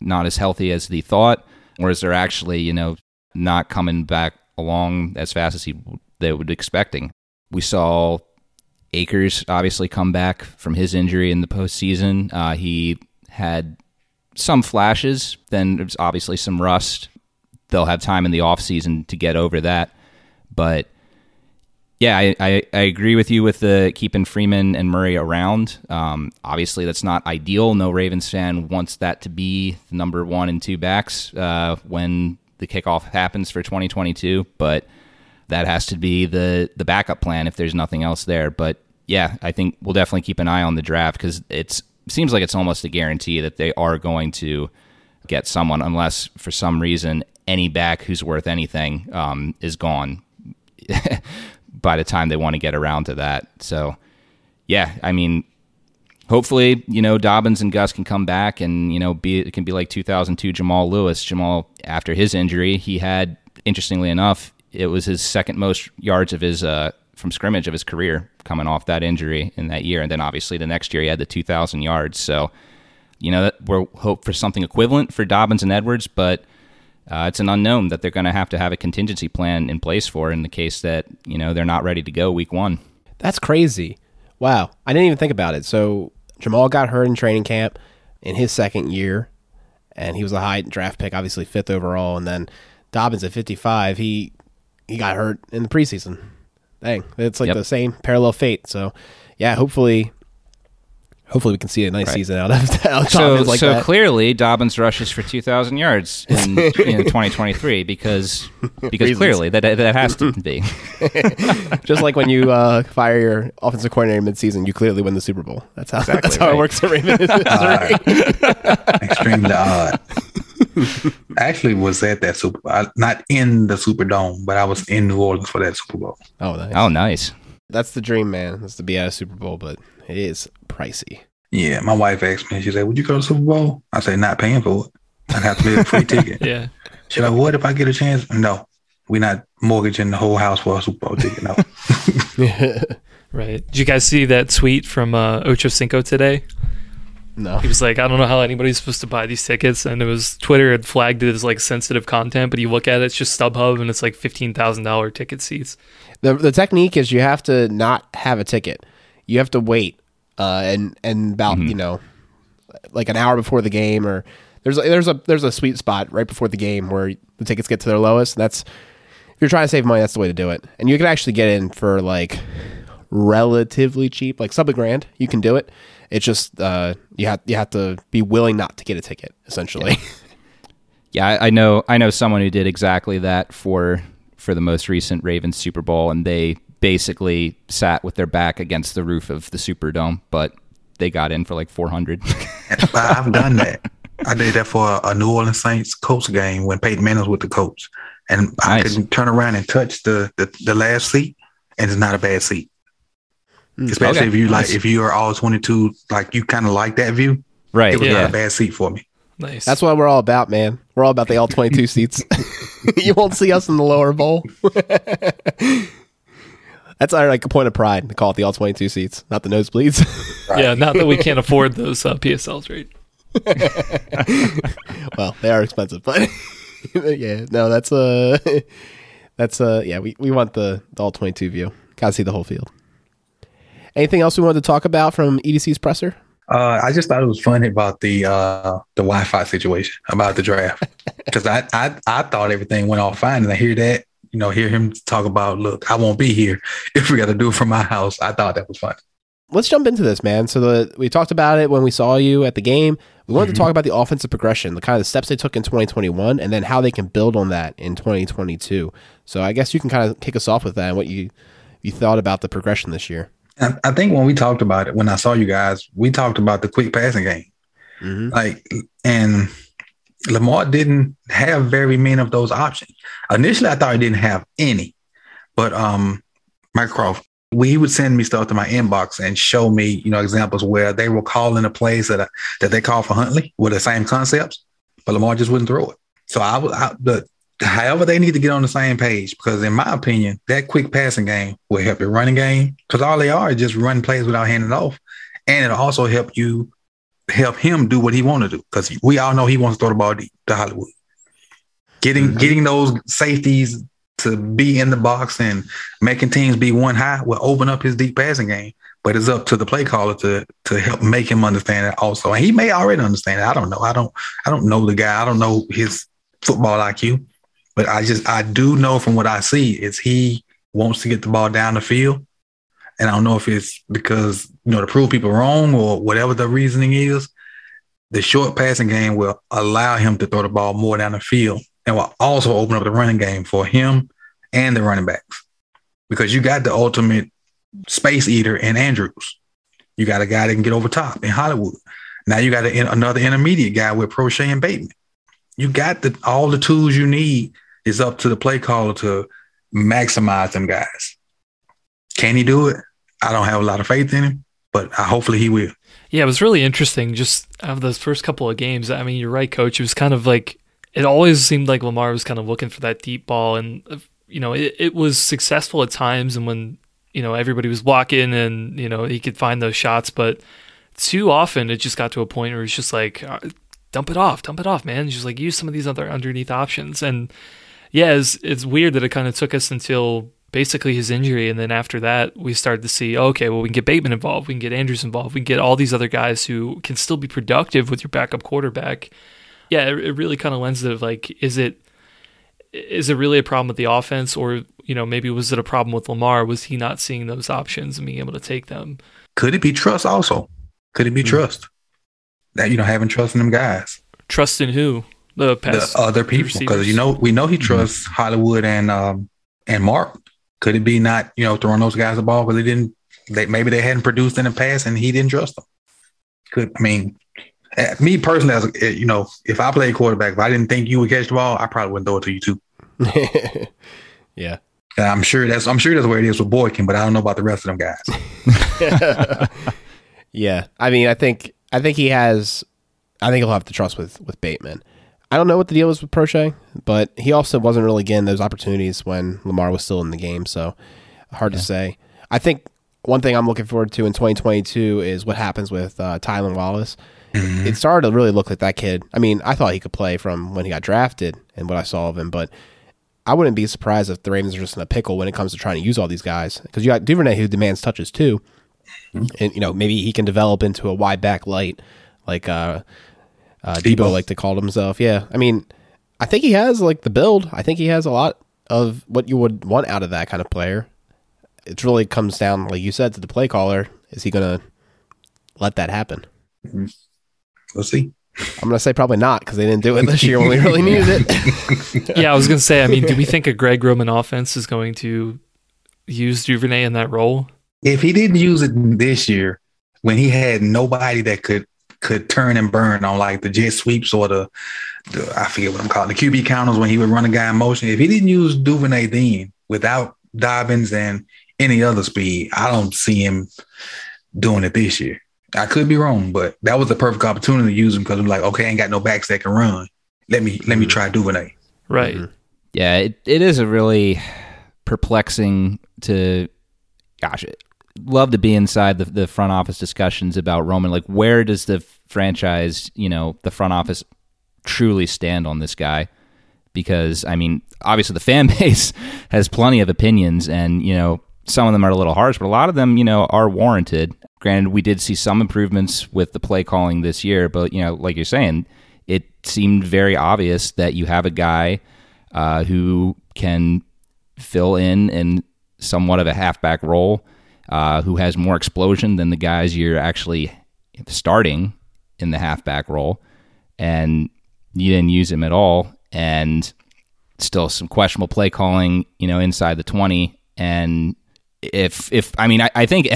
Speaker 3: not as healthy as he thought, or is there actually you know not coming back along as fast as he they would expecting? We saw Akers obviously come back from his injury in the postseason. Uh, he had some flashes, then there's obviously some rust. They'll have time in the offseason to get over that. But yeah, I, I, I agree with you with the keeping Freeman and Murray around. Um, obviously, that's not ideal. No Ravens fan wants that to be the number one and two backs uh, when the kickoff happens for 2022. But that has to be the the backup plan if there's nothing else there. But yeah, I think we'll definitely keep an eye on the draft because it seems like it's almost a guarantee that they are going to get someone unless for some reason any back who's worth anything um, is gone by the time they want to get around to that. So yeah, I mean. Hopefully, you know Dobbins and Gus can come back, and you know, be it can be like 2002 Jamal Lewis. Jamal, after his injury, he had, interestingly enough, it was his second most yards of his uh, from scrimmage of his career coming off that injury in that year, and then obviously the next year he had the 2,000 yards. So, you know, we're hope for something equivalent for Dobbins and Edwards, but uh, it's an unknown that they're going to have to have a contingency plan in place for in the case that you know they're not ready to go week one.
Speaker 1: That's crazy. Wow. I didn't even think about it. So Jamal got hurt in training camp in his second year, and he was a high draft pick, obviously fifth overall. And then Dobbins at 55, he he got hurt in the preseason. Dang, it's like
Speaker 3: Yep.
Speaker 1: the same parallel fate. So yeah, hopefully, hopefully we can see a nice
Speaker 3: Right.
Speaker 1: season out of, out of
Speaker 3: So,
Speaker 1: like
Speaker 3: so
Speaker 1: that.
Speaker 3: clearly Dobbins rushes for 2,000 yards in you know, 2023 because because
Speaker 1: Reasons.
Speaker 3: clearly that that has to be.
Speaker 1: Just like when you uh, fire your offensive coordinator midseason, you clearly win the Super Bowl. That's how that's how it works at Ravens.
Speaker 2: Extremely odd. Actually was at that Super I, not in the Superdome, but I was in New Orleans for that Super Bowl.
Speaker 1: oh, nice.
Speaker 3: Oh, nice.
Speaker 1: That's the dream, man. That's to be at a Super Bowl, but it is pricey.
Speaker 2: Yeah, my wife asked me, she said, Would you go to the Super Bowl? I said, Not paying for it. I'd have to get a free ticket.
Speaker 4: Yeah.
Speaker 2: She's like, What if I get a chance? No, we're not mortgaging the whole house for a Super Bowl ticket. No. yeah.
Speaker 4: Right. Did you guys see that tweet from uh, Ocho Cinco today?
Speaker 1: no.
Speaker 4: He was like, I don't know how anybody's supposed to buy these tickets. And it was Twitter had flagged it as like sensitive content, but you look at it, it's just StubHub and it's like $15,000 ticket seats.
Speaker 1: The the technique is you have to not have a ticket. You have to wait, uh, and and about you know, like an hour before the game, or there's a, there's a there's a sweet spot right before the game where the tickets get to their lowest. That's if you're trying to save money, that's the way to do it. And you can actually get in for like relatively cheap, like sub a grand. You can do it. It's just uh, you have you have to be willing not to get a ticket, essentially.
Speaker 3: Yeah, I, I know. I know someone who did exactly that for for the most recent Ravens Super Bowl, and they basically sat with their back against the roof of the Superdome, but they got in for like four hundred.
Speaker 2: But I've done that. I did that for a, a New Orleans Saints Colts game when Peyton Manning was with the Colts, and I
Speaker 3: Nice.
Speaker 2: could turn around and touch the, the the last seat, and it's not a bad seat. Mm. Especially
Speaker 3: Okay.
Speaker 2: if you like,
Speaker 3: Nice.
Speaker 2: if you are all twenty two, like you kind of like that view.
Speaker 3: right.
Speaker 2: It was
Speaker 4: Yeah.
Speaker 2: not a bad seat for me.
Speaker 4: Nice.
Speaker 1: That's what we're all about, man. We're all about the all 22 seats. you won't see us in the lower bowl. That's our like a point of pride to call it the all twenty two seats, not the nosebleeds.
Speaker 4: Yeah, not that we can't afford those uh, PSLs, right?
Speaker 1: well, they are expensive, but yeah, no, that's uh that's uh yeah, we, we want the, the all twenty two view. Gotta see the whole field. Anything else we wanted to talk about from EDC's presser?
Speaker 2: Uh, I just thought it was funny about the uh, the Wi-Fi situation about the draft because I, I I thought everything went all fine, and I hear that you know hear him talk about look I won't be here if we got to do it from my house. I thought that was fun.
Speaker 1: Let's jump into this, man. So the we talked about it when we saw you at the game. We wanted
Speaker 2: Mhm.
Speaker 1: to talk about the offensive progression, the kind of the steps they took in 2021, and then how they can build on that in 2022. So I guess you can kind of kick us off with that and what you you thought about the progression this year.
Speaker 2: I, I think when we talked about it, when I saw you guys, we talked about the quick passing game.
Speaker 1: Mm-hmm.
Speaker 2: Like, and Lamar didn't have very many of those options. Initially, I thought he didn't have any, but um, Mike Croft, we he would send me stuff to my inbox and show me, you know, examples where they were calling the plays that that they call for Huntley with the same concepts, but Lamar just wouldn't throw it. So I was, I, however they need to get on the same page because in my opinion, that quick passing game will help your running game because all they are is just run plays without handing off, and it'll also help you help him do what he want to do because we all know he wants to throw the ball deep to Hollywood. Getting
Speaker 1: Mhm.
Speaker 2: getting those safeties to be in the box and making teams be one high will open up his deep passing game. But it's up to the play caller to to help make him understand it also. And he may already understand it. I don't know. I don't I don't know the guy. I don't know his football IQ. But I just I do know from what I see is he wants to get the ball down the field. And I don't know if it's because, you know, to prove people wrong or whatever the reasoning is, the short passing game will allow him to throw the ball more down the field and will also open up the running game for him and the running backs. Because you got the ultimate space eater in Andrews. You got a guy that can get over top in Hollywood. Now you got a, another intermediate guy with Proche and Bateman. You got the all the tools you need. It's up to the play caller to maximize them guys. Can he do it? I don't have a lot of faith in him, but hopefully he will.
Speaker 4: Yeah, it was really interesting just of those first couple of games. I mean, you're right, coach. It was kind of like it always seemed like Lamar was kind of looking for that deep ball, and uh, you know, it, it was successful at times, and when you know everybody was blocking, and you know he could find those shots, but too often it just got to a point where it's just like uh, dump it off, dump it off, man. Just like use some of these other underneath options, and yeah, it's it's weird that it kind of took us until basically his injury, and then after that we started to see, okay, well we can get Bateman involved, we can get Andrews involved, we can get all these other guys who can still be productive with your backup quarterback. Yeah, it, it really kind of lends it of like, is it is it really a problem with the offense, or you know maybe was it a problem with Lamar? Was he not seeing those options and being able to take them?
Speaker 2: Could it be trust also? Could it be
Speaker 1: Hmm.
Speaker 2: trust? That you know, having trust in them guys,
Speaker 4: Trust in who? The
Speaker 2: the other people, because you know we know he trusts Hollywood and um and Mark. Could it be not you know throwing those guys the ball because they didn't? They maybe they hadn't produced in the past and he didn't trust them. Could I mean, eh, me personally, as a, eh, you know, if I played quarterback, if I didn't think you would catch the ball, I probably wouldn't throw it to you too.
Speaker 1: yeah.
Speaker 2: And I'm sure that's I'm sure that's where it is with Boykin, but I don't know about the rest of them guys.
Speaker 1: yeah. I mean, I think I think he has I think he'll have to trust with with Bateman. I don't know what the deal is with Proche, but he also wasn't really getting those opportunities when Lamar was still in the game, so hard to say. I think one thing I'm looking forward to in 2022 is what happens with uh, Tylan Wallace.
Speaker 2: Mhm.
Speaker 1: It started to really look like that kid. I mean, I thought he could play from when he got drafted and what I saw of him, but I wouldn't be surprised if the Ravens are just in a pickle when it comes to trying to use all these guys because you got Duvernay who demands touches too, and you know maybe he can develop into a wide back light like uh, uh, Deebo
Speaker 2: Deebo.
Speaker 1: like to call himself. Yeah, I mean, I think he has like the build. I think he has a lot of what you would want out of that kind of player. It really comes down, like you said, to the play caller. Is he going to let that happen?
Speaker 2: We'll see.
Speaker 1: I'm going to say probably not because they didn't do it this year when we really needed it.
Speaker 4: yeah, I was gonna say. I mean, do we think a Greg Roman offense is going to use Duvernay in that role?
Speaker 2: If he didn't use it this year, when he had nobody that could could turn and burn on like the jet sweeps or the, the I forget what I'm calling the QB counters when he would run a guy in motion. If he didn't use Duvernay then without Dobbins and any other speed, I don't see him doing it this year. I could be wrong, but that was the perfect opportunity to use him because I'm like, okay, I ain't got no backs that can run. Let me let me try Duvernay.
Speaker 4: Right.
Speaker 1: Mhm.
Speaker 3: Yeah, it, it is a really perplexing to gosh, love to be inside the, the front office discussions about Roman. Like, where does the franchise, you know, the front office truly stand on this guy? Because, I mean, obviously the fan base has plenty of opinions, and, you know, some of them are a little harsh, but a lot of them, you know, are warranted. Granted, we did see some improvements with the play calling this year, but, you know, like you're saying, it seemed very obvious that you have a guy uh, who can fill in in somewhat of a halfback role uh, who has more explosion than the guys you're actually starting in the halfback role, and you didn't use him at all, and still some questionable play calling, you know, inside the twenty. And if if I mean, I, I think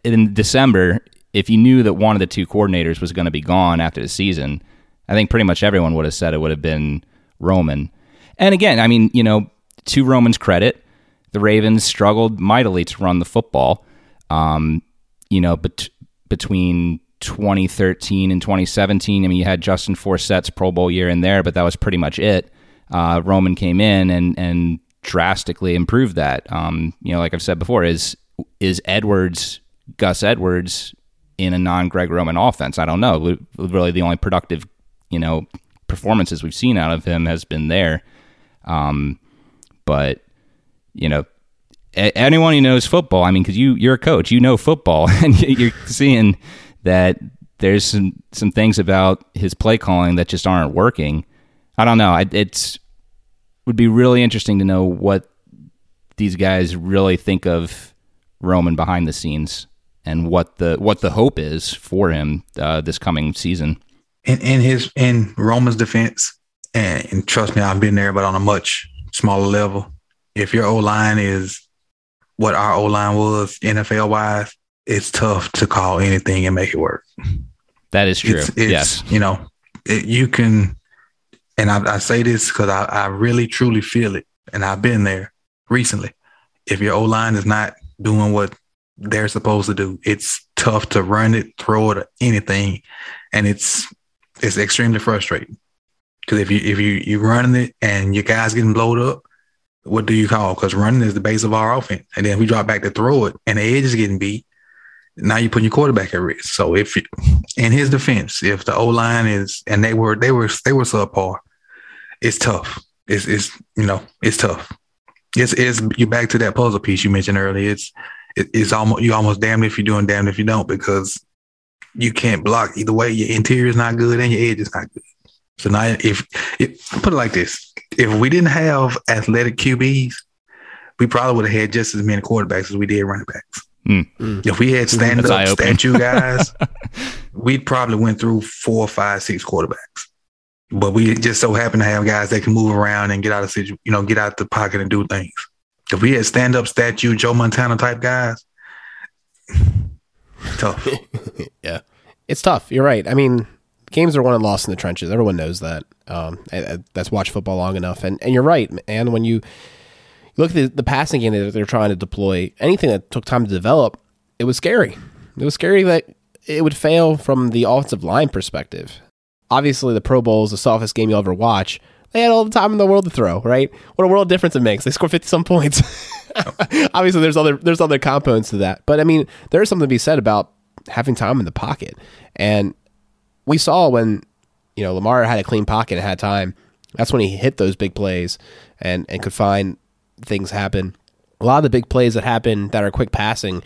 Speaker 3: in December, if you knew that one of the two coordinators was going to be gone after the season, I think pretty much everyone would have said it would have been Roman. And again, I mean, you know, to Roman's credit, the Ravens struggled mightily to run the football. Um, you know, bet- between 2013 and 2017, I mean, you had Justin Forsett's Pro Bowl year in there, but that was pretty much it. Uh, Roman came in and and drastically improved that. Um, you know, like I've said before, is is Edwards Gus Edwards in a non Greg Roman offense? I don't know. Really, the only productive, you know, performances we've seen out of him has been there. Um, but you know, anyone who knows football, I mean, because you you're a coach, you know football, and you're seeing that there's some some things about his play calling that just aren't working. I don't know. It's would be really interesting to know what these guys really think of Roman behind the scenes and what the what the hope is for him uh, this coming season.
Speaker 2: In in his in Roman's defense, and, and trust me, I've been there, but on a much smaller level. If your O line is what our O line was NFL wise, it's tough to call anything and make it work.
Speaker 3: That is true.
Speaker 2: It's, it's,
Speaker 3: yes.
Speaker 2: You know, it, you can, and I, I say this because I, I really truly feel it, and I've been there recently. If your O line is not doing what they're supposed to do, it's tough to run it, throw it, or anything, and it's it's extremely frustrating. Because if you if you you running it and your guys getting blowed up, what do you call? Because running is the base of our offense. And then we drop back to throw it and the edge is getting beat. Now you're putting your quarterback at risk. So if you, in his defense, if the O line is and they were they were they were subpar, it's tough. It's it's you know it's tough. It's it's you back to that puzzle piece you mentioned earlier. It's it, it's almost you almost damned if you're doing damned if you don't because you can't block either way. Your interior is not good and your edge is not good. So now, if, if put it like this, if we didn't have athletic QBs, we probably would have had just as many quarterbacks as we did running backs. Mm. If we had stand up statue guys, we'd probably went through four, five, six quarterbacks. But we just so happen to have guys that can move around and get out of situ, you know, get out the pocket and do things. If we had stand up statue Joe Montana type guys, tough.
Speaker 1: yeah, it's tough. You're right. I mean, games are won and lost in the trenches. Everyone knows that. Um, that's watched football long enough. And and you're right. And when you look at the, the passing game that they're trying to deploy, anything that took time to develop, it was scary. It was scary that it would fail from the offensive line perspective. Obviously, the Pro Bowl is the softest game you'll ever watch. They had all the time in the world to throw, right? What a world difference it makes. They score fifty some points. Obviously, there's other there's other components to that, but I mean, there is something to be said about having time in the pocket. And we saw when you know Lamar had a clean pocket and had time. That's when he hit those big plays and and could find things happen. A lot of the big plays that happen that are quick passing,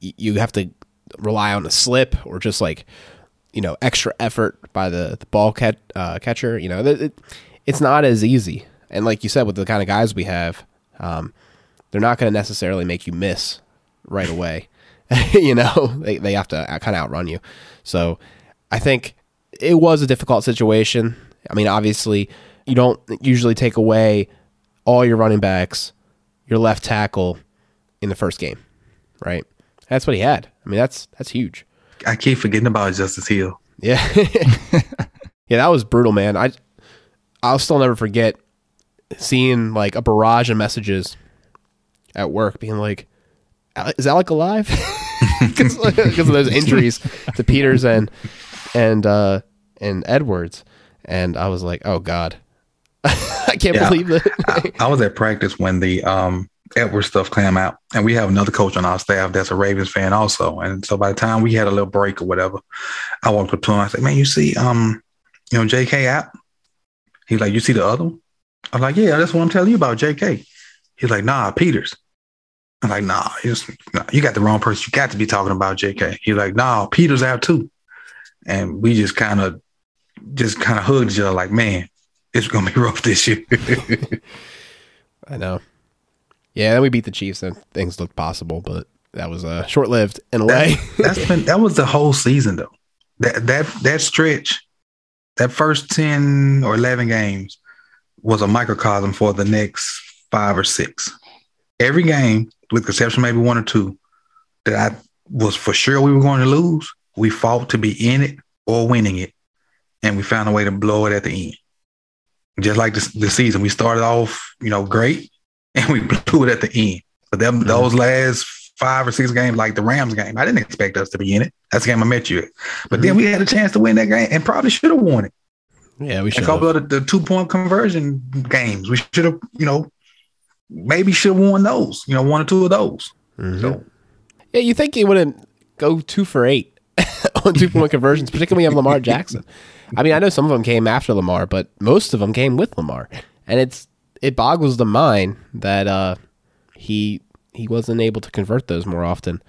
Speaker 1: you have to rely on a slip or just like you know extra effort by the the ball cat, uh, catcher. You know, it, it's not as easy. And like you said, with the kind of guys we have, um, they're not going to necessarily make you miss right away. you know, they they have to kind of outrun you. So I think it was a difficult situation. I mean, obviously, you don't usually take away all your running backs, your left tackle in the first game, right? That's what he had. I mean, that's that's huge.
Speaker 2: I keep forgetting about Justice Hill.
Speaker 1: Yeah, yeah, that was brutal, man. I I'll still never forget seeing like a barrage of messages at work, being like, "Is Alec alive?" Because of those injuries to Peters and and uh, and Edwards, and I was like, oh god, I can't yeah, believe that.
Speaker 2: I, I, was at practice when the um Edwards stuff came out, and we have another coach on our staff that's a Ravens fan also. And so by the time we had a little break or whatever, I walked up to him. I said, "Man, you see, um, you know, J.K. app?" He's like, "You see the other one?" I'm like, "Yeah, that's what I'm telling you about, J.K." He's like, "Nah, Peters." I'm like, "Nah, nah, you got the wrong person. You got to be talking about J.K." He's like, "Nah, Peters out too," and we just kind of, just kind of hugged each other, like, "Man, it's gonna be rough this year."
Speaker 1: I know. Yeah, then we beat the Chiefs and things looked possible, but that was uh, short lived in a way.
Speaker 2: that's been that was the whole season though. That that that stretch, that first ten or eleven games was a microcosm for the next five or six. Every game, with exception maybe one or two, that I was for sure we were going to lose. We fought to be in it or winning it, and we found a way to blow it at the end. Just like the, the season, we started off, you know, great, and we blew it at the end. But them, mm-hmm. those last five or six games, like the Rams game, I didn't expect us to be in it. That's the game I met you at. But mm-hmm. then we had a chance to win that game and probably should have won it.
Speaker 1: Yeah, we should.
Speaker 2: A couple of the, the two point conversion games, we should have, you know, maybe should have won those. You know, one or two of those. Mm-hmm. So,
Speaker 1: yeah, you think he wouldn't go two for eight on two point conversions, particularly of Lamar Jackson. I mean, I know some of them came after Lamar, but most of them came with Lamar, and it's it boggles the mind that uh, he he wasn't able to convert those more often.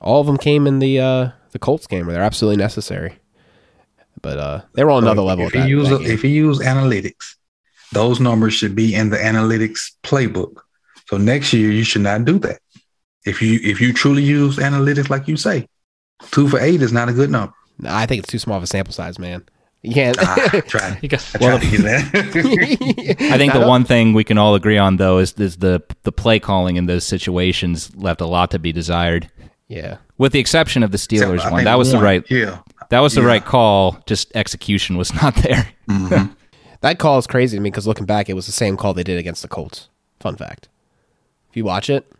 Speaker 1: All of them came in the uh, the Colts game where they're absolutely necessary. But uh, they were on another so level.
Speaker 2: If you use if you use analytics, those numbers should be in the analytics playbook. So next year you should not do that. If you if you truly use analytics like you say, two for eight is not a good number.
Speaker 1: I think it's too small of a sample size, man. You can't.
Speaker 2: ah, try. You got, well,
Speaker 3: I think the one thing we can all agree on, though, is, is the the play calling in those situations left a lot to be desired.
Speaker 1: Yeah,
Speaker 3: with the exception of the Steelers so, one, that was one, the right. Yeah, that was the yeah. right call. Just execution was not there.
Speaker 1: Mm-hmm. that call is crazy to me because looking back, it was the same call they did against the Colts. Fun fact: if you watch it,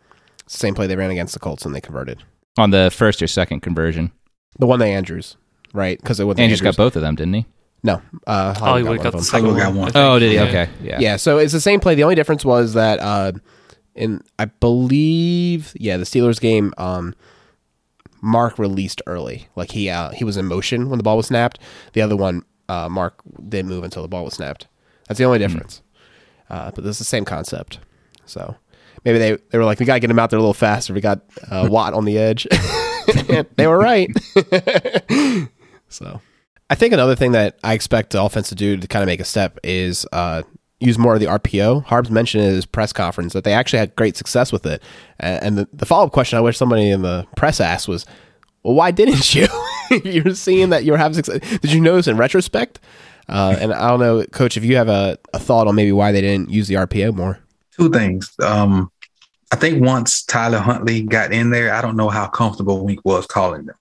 Speaker 1: it's the same play they ran against the Colts and they converted
Speaker 3: on the first or second conversion.
Speaker 1: The one that Andrews right? Because it was
Speaker 3: Andrews got both of them, didn't he?
Speaker 1: No, uh,
Speaker 4: Hollywood, got, got the second
Speaker 2: got one.
Speaker 3: Oh, did he? Okay, yeah,
Speaker 1: yeah. So it's the same play. The only difference was that uh, in I believe, yeah, the Steelers game, um, Mark released early. Like he uh, he was in motion when the ball was snapped. The other one, uh, Mark didn't move until the ball was snapped. That's the only hmm. difference. Mm. Uh, but it's the same concept. So maybe they, they were like, we gotta get him out there a little faster. We got uh, Watt on the edge. they were right. so I think another thing that I expect the offense to do to kind of make a step is uh, use more of the RPO. Harbs mentioned in his press conference that they actually had great success with it. And the, the follow up question I wish somebody in the press asked was, well, why didn't you? you're seeing that you're having success. Did you notice in retrospect? Uh, and I don't know, Coach, if you have a, a, thought on maybe why they didn't use the RPO more.
Speaker 2: Two things. Um, I think once Tyler Huntley got in there, I don't know how comfortable Wink was calling them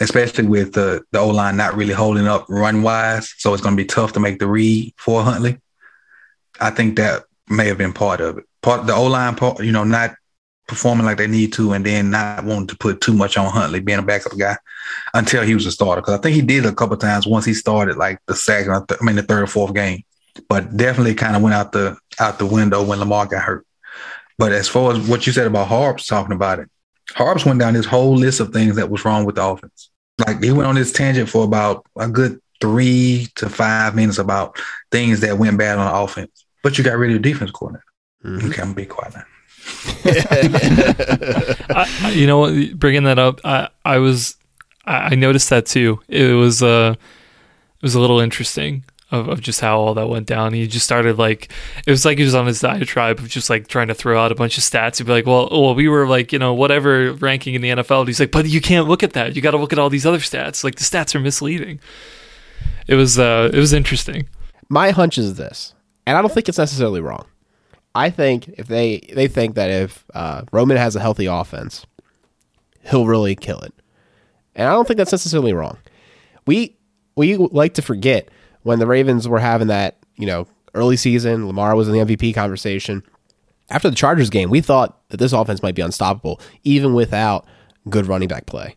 Speaker 2: especially with the the O line not really holding up run wise. So it's going to be tough to make the read for Huntley. I think that may have been part of it. Part the O line, part you know, not performing like they need to, and then not wanting to put too much on Huntley being a backup guy until he was a starter. Because I think he did a couple times once he started, like the second, I mean the third or fourth game. But definitely kind of went out the out the window when Lamar got hurt. But as far as what you said about Harbs talking about it, Harbs went down this whole list of things that was wrong with the offense like he went on this tangent for about a good three to five minutes about things that went bad on offense. But you got rid of the defense coordinator. Mm-hmm. You can't be quiet now.
Speaker 4: I, you know what? Bringing that up, I, I was, I noticed that too. It was, uh, it was a little interesting of, of just how all that went down. He just started like it was like he was on his diatribe of just like trying to throw out a bunch of stats. He'd be like, "Well, well, we were like you know whatever ranking in the NFL." And he's like, "But you can't look at that. You got to look at all these other stats. Like the stats are misleading." It was uh, it was interesting.
Speaker 1: My hunch is this, and I don't think it's necessarily wrong. I think if they they think that if uh, Roman has a healthy offense, he'll really kill it, and I don't think that's necessarily wrong. We we like to forget when the Ravens were having that, you know, early season, Lamar was in the MVP conversation. After the Chargers game, we thought that this offense might be unstoppable, even without good running back play.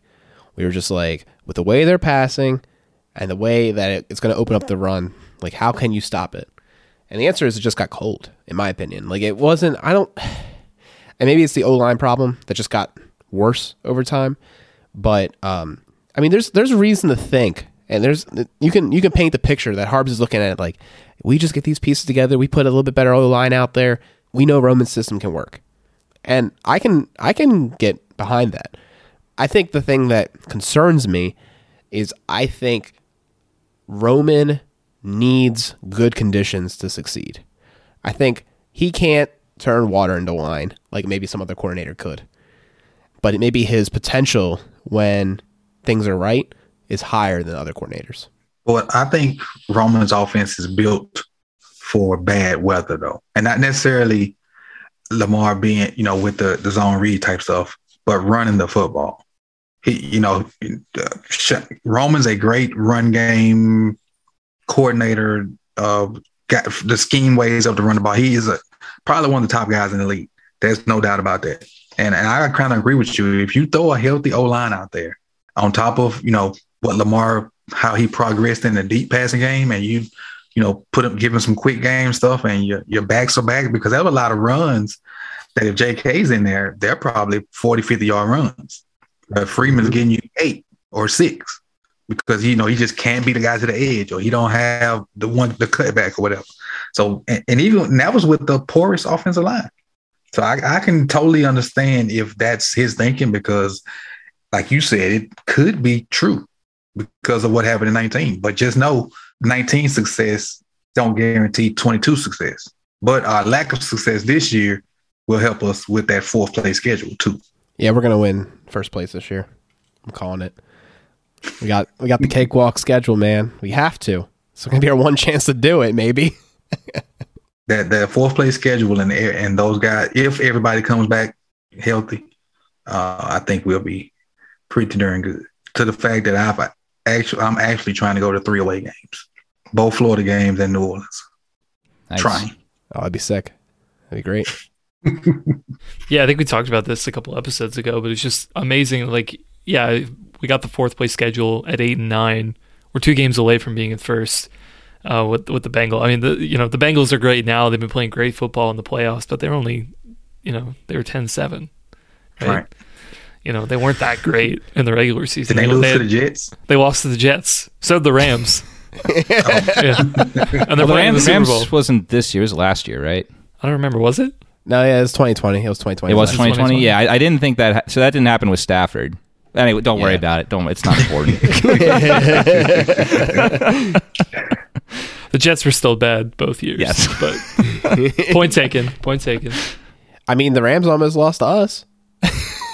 Speaker 1: We were just like, with the way they're passing and the way that it's going to open up the run, like, how can you stop it? And the answer is it just got cold, in my opinion. Like, it wasn't, I don't, and maybe it's the O line problem that just got worse over time. But um, I mean, there's there's a reason to think, and there's you can you can paint the picture that Harbs is looking at it like we just get these pieces together, we put a little bit better O line out there, we know Roman's system can work, and I can I can get behind that. I think the thing that concerns me is I think Roman needs good conditions to succeed. I think he can't turn water into wine like maybe some other coordinator could. But it may be his potential when things are right is higher than other coordinators.
Speaker 2: Well, I think Roman's offense is built for bad weather though. And not necessarily Lamar being, you know, with the, the zone read type stuff, but running the football. He, you know, Roman's a great run game coordinator. Uh, got the scheme ways of to run the ball. He is a, probably one of the top guys in the league. There's no doubt about that. And, and I kind of agree with you. If you throw a healthy O line out there on top of, you know, what Lamar, how he progressed in the deep passing game, and you, you know, put him, give him some quick game stuff, and your, your backs are back because there have a lot of runs that if JK's in there, they're probably 40, 50 yard runs. But Freeman's mm-hmm. getting you eight or six because you know he just can't be the guy to the edge or he don't have the one the cutback or whatever. So and, and even and that was with the poorest offensive line. So I, I can totally understand if that's his thinking because, like you said, it could be true because of what happened in 19. But just know 19 success don't guarantee 22 success. But our lack of success this year will help us with that fourth place schedule too.
Speaker 1: Yeah, we're gonna win first place this year. I'm calling it. We got we got the cakewalk schedule, man. We have to. It's gonna be our one chance to do it, maybe.
Speaker 2: that that fourth place schedule and and those guys, if everybody comes back healthy, uh, I think we'll be pretty darn good. To the fact that I've actually I'm actually trying to go to three away games, both Florida games and New Orleans. Nice. Trying.
Speaker 1: Oh, that'd be sick. That'd be great.
Speaker 4: yeah, I think we talked about this a couple episodes ago, but it's just amazing. Like, yeah, we got the fourth place schedule at eight and nine. We're two games away from being in first uh, with with the Bengals. I mean, the you know the Bengals are great now. They've been playing great football in the playoffs, but they're only you know they were 10-7, right? right. You know they weren't that great in the regular season.
Speaker 2: Did they, they lose they had, to the Jets?
Speaker 4: They lost to the Jets. So did the Rams. Oh.
Speaker 3: yeah. And the Rams, the Rams wasn't this year; it was last year, right?
Speaker 4: I don't remember. Was it?
Speaker 1: No, yeah, it was 2020. It was 2020.
Speaker 3: It was 2020. Yeah, I, I, didn't think that. So that didn't happen with Stafford. Anyway, don't yeah. worry about it. Don't. It's not important.
Speaker 4: the Jets were still bad both years.
Speaker 3: Yes,
Speaker 4: but point taken. Point taken.
Speaker 1: I mean, the Rams almost lost to us.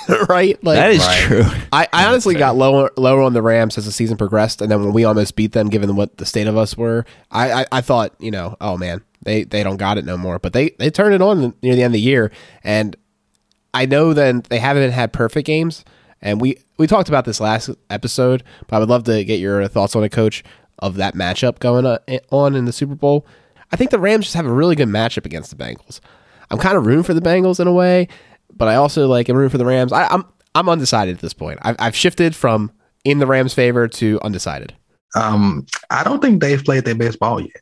Speaker 1: right?
Speaker 3: Like that is right. true.
Speaker 1: I, I honestly got lower lower on the Rams as the season progressed, and then when we almost beat them, given what the state of us were, I, I, I thought, you know, oh man, they they don't got it no more. But they they turned it on near the end of the year, and I know then they haven't had perfect games, and we we talked about this last episode, but I would love to get your thoughts on a Coach, of that matchup going eh, on in the Super Bowl. I think the Rams just have a really good matchup against the Bengals. I'm kind of rooting for the Bengals in a way, but I also like am rooting for the Rams. I, am I'm, I'm undecided at this point. I've, I've shifted from in the Rams' favor to undecided.
Speaker 2: Um, I don't think they've played their best ball yet.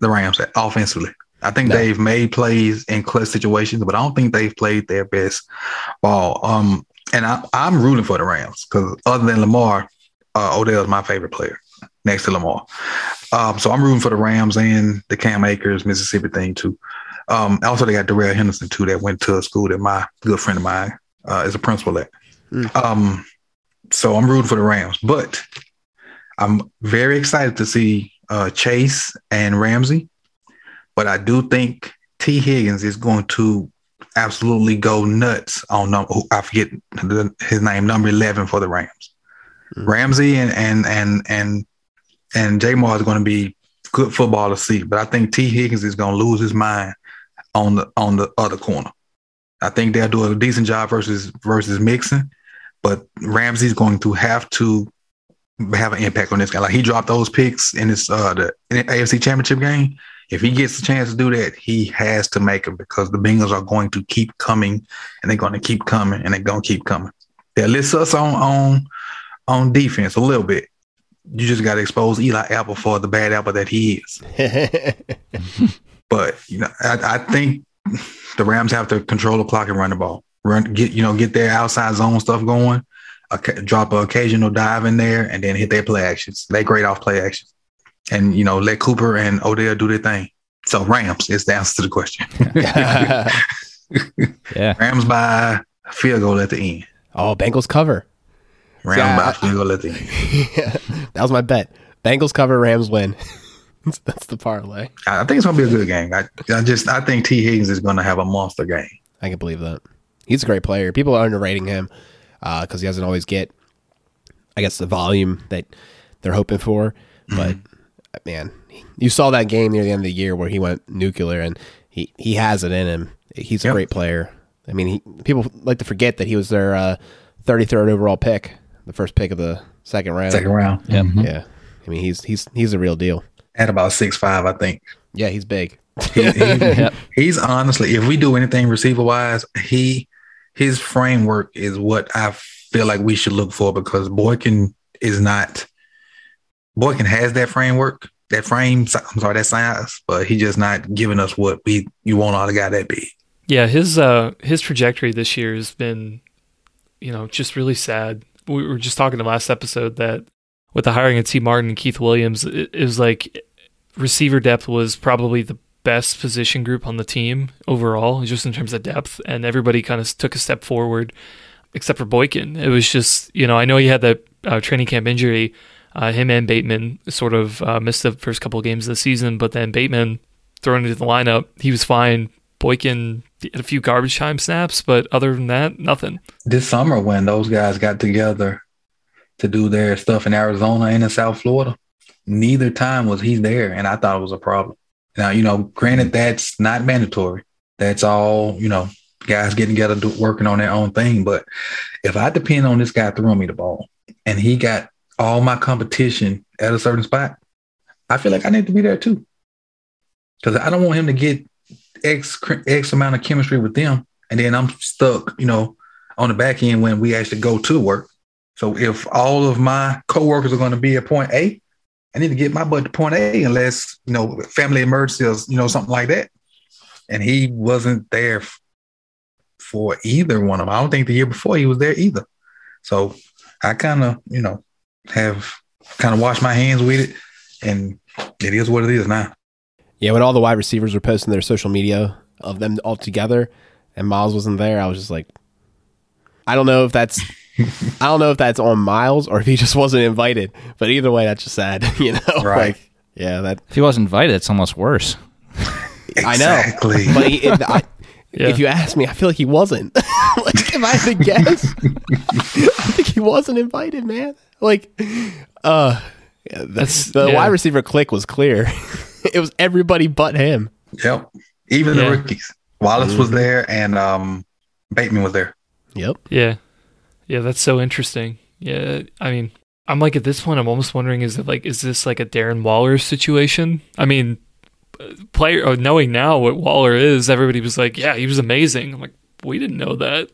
Speaker 2: The Rams offensively. I think no. they've made plays in clutch situations, but I don't think they've played their best ball. Um, and I, am rooting for the Rams because other than Lamar, uh, Odell is my favorite player next to Lamar. Um, so I'm rooting for the Rams and the Cam Akers, Mississippi thing too. Um, also, they got Darrell Henderson too that went to a school that my good friend of mine uh, is a principal at. Mm. Um, so I'm rooting for the Rams, but I'm very excited to see uh, Chase and Ramsey. But I do think Tee Higgins is going to absolutely go nuts on number. I forget the, his name, number eleven for the Rams. Mm-hmm. Ramsey and and and and and Ja'Marr is going to be good football to see, but I think Tee Higgins is going to lose his mind on the on the other corner. I think they'll do a decent job versus versus Mixon, but Ramsey's going to have to have an impact on this guy. Like he dropped those picks in this uh the AFC Championship game if he gets a chance to do that, he has to make them because the Bengals are going to keep coming and they're going to keep coming and they're going to keep coming. That list us on on on defense a little bit. You just got to expose Eli Apple for the bad apple that he is. but you know, I, I think the Rams have to control the clock and run the ball. Run, get you know, get their outside zone stuff going. Okay, drop an occasional dive in there, and then hit their play actions. They great off play actions, and you know, let Cooper and Odell do their thing. So Rams is the answer to the question.
Speaker 3: Yeah.
Speaker 2: Rams by field goal at the end.
Speaker 1: oh, Bengals cover.
Speaker 2: Rams
Speaker 1: Yeah,
Speaker 2: by field goal at the end.
Speaker 1: that was my bet. Bengals cover, Rams win. That's the parlay.
Speaker 2: I I think it's gonna be a good game. I, I just I think Tee Higgins is gonna have a monster game.
Speaker 1: I can believe that. He's a great player. People are underrating him uh, because he doesn't always get, I guess, the volume that they're hoping for. Mm-hmm. But uh, man, you saw that game near the end of the year where he went nuclear, and he he has it in him. He's a
Speaker 2: Yep.
Speaker 1: great player. I mean, he, people like to forget that he was their uh, 33rd overall pick, the first pick of the second round.
Speaker 2: Second round.
Speaker 3: Yep.
Speaker 1: Yeah, I mean, he's he's he's a real deal.
Speaker 2: At about six five, I think.
Speaker 1: Yeah, he's big.
Speaker 2: He- he- He's honestly, if we do anything receiver wise, he his framework is what I feel like we should look for because Boykin is not Boykin has that framework, that frame, I'm sorry, that size, but he's just not giving us what we you want out of a guy that big.
Speaker 4: Yeah, his uh his trajectory this year has been, you know, just really sad. We were just talking the last episode that with the hiring of Tee Martin and Keith Williams, it, it was like receiver depth was probably the best position group on the team overall, just in terms of depth, and everybody kind of took a step forward, except for Boykin. It was just, you know, I know he had that uh, training camp injury. Uh, him and Bateman sort of uh, missed the first couple of games of the season, but then Bateman thrown into the lineup, he was fine. Boykin had a few garbage time snaps, but other than that, nothing.
Speaker 2: This summer when those guys got together to do their stuff in Arizona and in South Florida, neither time was he there, and I thought it was a problem. Now, you know, granted that's not mandatory. That's all, you know, guys getting together do, working on their own thing. But if I depend on this guy throwing me the ball and he got all my competition at a certain spot, I feel like I need to be there too. Because I don't want him to get X X amount of chemistry with them. And then I'm stuck, you know, on the back end when we actually go to work. So if all of my coworkers are going to be at point A, I need to get my butt to point A unless, you know, family emergency or, you know, something like that. And he wasn't there for either one of them. I don't think the year before he was there either. So I kind of, you know, have kind of washed my hands with it. And it is what it is now.
Speaker 1: Yeah, when all the wide receivers were posting their social media of them all together, and Miles wasn't there, I was just like, I don't know if that's, I don't know if that's on Miles or if he just wasn't invited. But either way, that's just sad, you know.
Speaker 2: Right.
Speaker 1: Like, yeah, that
Speaker 3: If he wasn't invited, it's almost worse.
Speaker 1: I know.
Speaker 2: Exactly.
Speaker 1: But he, it, I,
Speaker 4: Yeah.
Speaker 1: if you ask me, I feel like he wasn't. like if I had to guess, I think he wasn't invited, man. Like, uh, yeah, that's
Speaker 4: That's-
Speaker 1: the
Speaker 4: yeah.
Speaker 1: wide receiver click was clear. it was everybody but him.
Speaker 2: Yep. Even
Speaker 4: Yeah.
Speaker 2: the rookies. Wallace was there and um, Bateman was there.
Speaker 1: Yep.
Speaker 4: Yeah. Yeah, that's so interesting. Yeah, I mean, I'm like at this point, I'm almost wondering is it like is this like a Darren Waller situation? I mean, player or knowing now what Waller is, everybody was like, yeah, he was amazing. I'm like, we didn't know that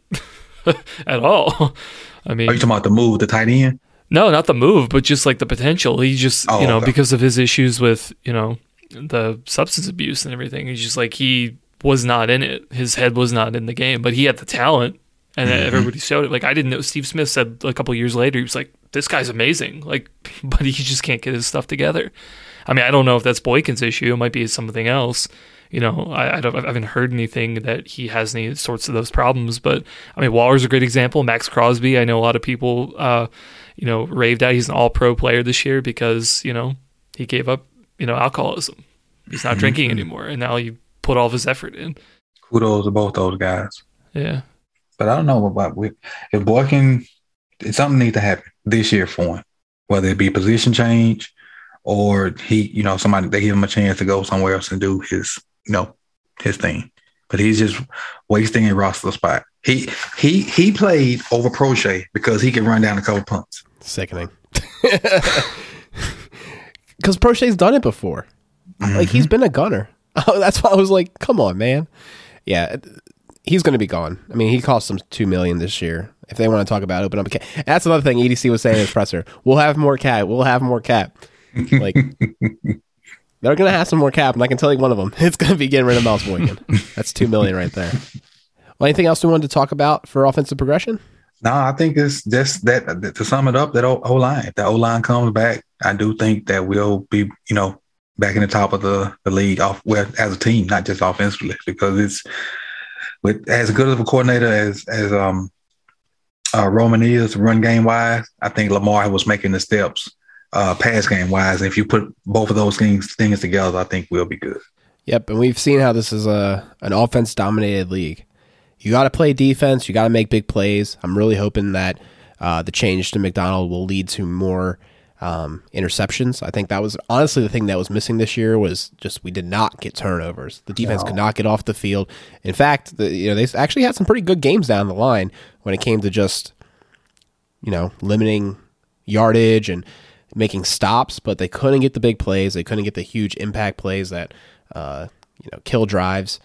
Speaker 4: at all. I mean,
Speaker 2: Are you talking about the move, the tight end?
Speaker 4: no, not the move, but just like the potential. He just,
Speaker 2: Oh,
Speaker 4: you know,
Speaker 2: okay.
Speaker 4: because of his issues with, you know, the substance abuse and everything. He's just like he was not in it. His head was not in the game, but he had the talent, and
Speaker 2: Mm-hmm.
Speaker 4: everybody showed it. Like I didn't know. Steve Smith said a couple years later, he was like, "This guy's amazing." Like, but he just can't get his stuff together. I mean, I don't know if that's Boykin's issue. It might be something else. You know, I, I don't. I haven't heard anything that he has any sorts of those problems. But I mean, Waller's a great example. Maxx Crosby. I know a lot of people. Uh, you know, raved at. He's an all pro player this year because, you know, he gave up, you know, alcoholism. He's not drinking anymore. And now he put all of his effort in.
Speaker 2: Kudos to both those guys.
Speaker 4: Yeah.
Speaker 2: But I don't know about with if Boykin, something needs to happen this year for him, whether it be position change or he, you know, somebody they give him a chance to go somewhere else and do his, you know, his thing. But he's just wasting a roster spot. He he he played over Proche because he could run down a couple punts.
Speaker 1: Sickening. Because Proche's done it before. Like he's mm-hmm. been a gunner. Oh, that's why I was like, come on, man. Yeah, he's going to be gone. I mean, he cost them two million this year. If they want to talk about open up a cap, And that's another thing EDC was saying in his presser. We'll have more cap. We'll have more cap. Like, they're going to have some more cap, and I can tell you one of them. It's going to be getting rid of Miles Boykin. That's two million right there. Well, anything else we wanted to talk about for offensive progression?
Speaker 2: No, I think it's just that to sum it up, that O line. The O line comes back, I do think that we'll be, you know, back in the top of the, the league off well as a team, not just offensively, because it's with as good of a coordinator as as um uh, Roman is run game wise. I think Lamar was making the steps uh, pass game wise. And if you put both of those things things together, I think we'll be good.
Speaker 1: Yep, and we've seen how this is a an offense dominated league. You got to play defense. You got to make big plays. I'm really hoping that uh, the change to Macdonald will lead to more um, interceptions. I think that was honestly the thing that was missing this year was just we did not get turnovers. The defense no. could not get off the field. In fact, the, you know they actually had some pretty good games down the line when it came to just you know limiting yardage and making stops, but they couldn't get the big plays. They couldn't get the huge impact plays that uh, you know kill drives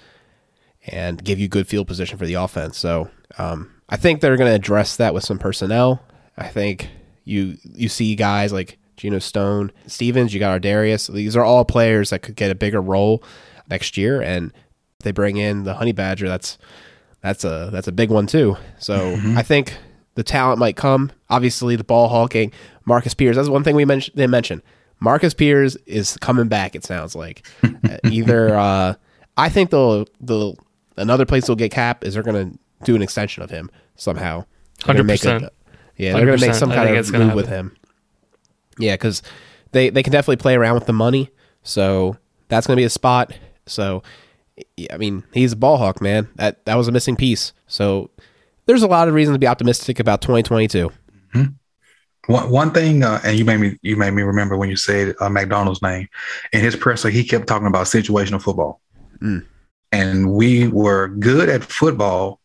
Speaker 1: and give you good field position for the offense. So um, I think they're going to address that with some personnel. I think you you see guys like Geno Stone, Stephens, you got Darius. These are all players that could get a bigger role next year, and they bring in the Honey Badger. That's that's a that's a big one too. So mm-hmm. I think the talent might come. Obviously, the ball hawking, Marcus Peters. That's one thing we mentioned. They mentioned Marcus Peters is coming back. It sounds like uh, either. Uh, I think they'll they'll another place they'll get cap is they're going to do an extension of him somehow.
Speaker 4: Hundred percent.
Speaker 1: Yeah, they're going to make some kind of move with him. Yeah, because they they can definitely play around with the money. So that's going to be a spot. So I mean, he's a ball hawk, man. That that was a missing piece. So there's a lot of reason to be optimistic about 2022. Mm-hmm.
Speaker 2: One one thing, uh, and you made me you made me remember when you said uh, Macdonald's name in his presser. He kept talking about situational football, mm. and we were good at football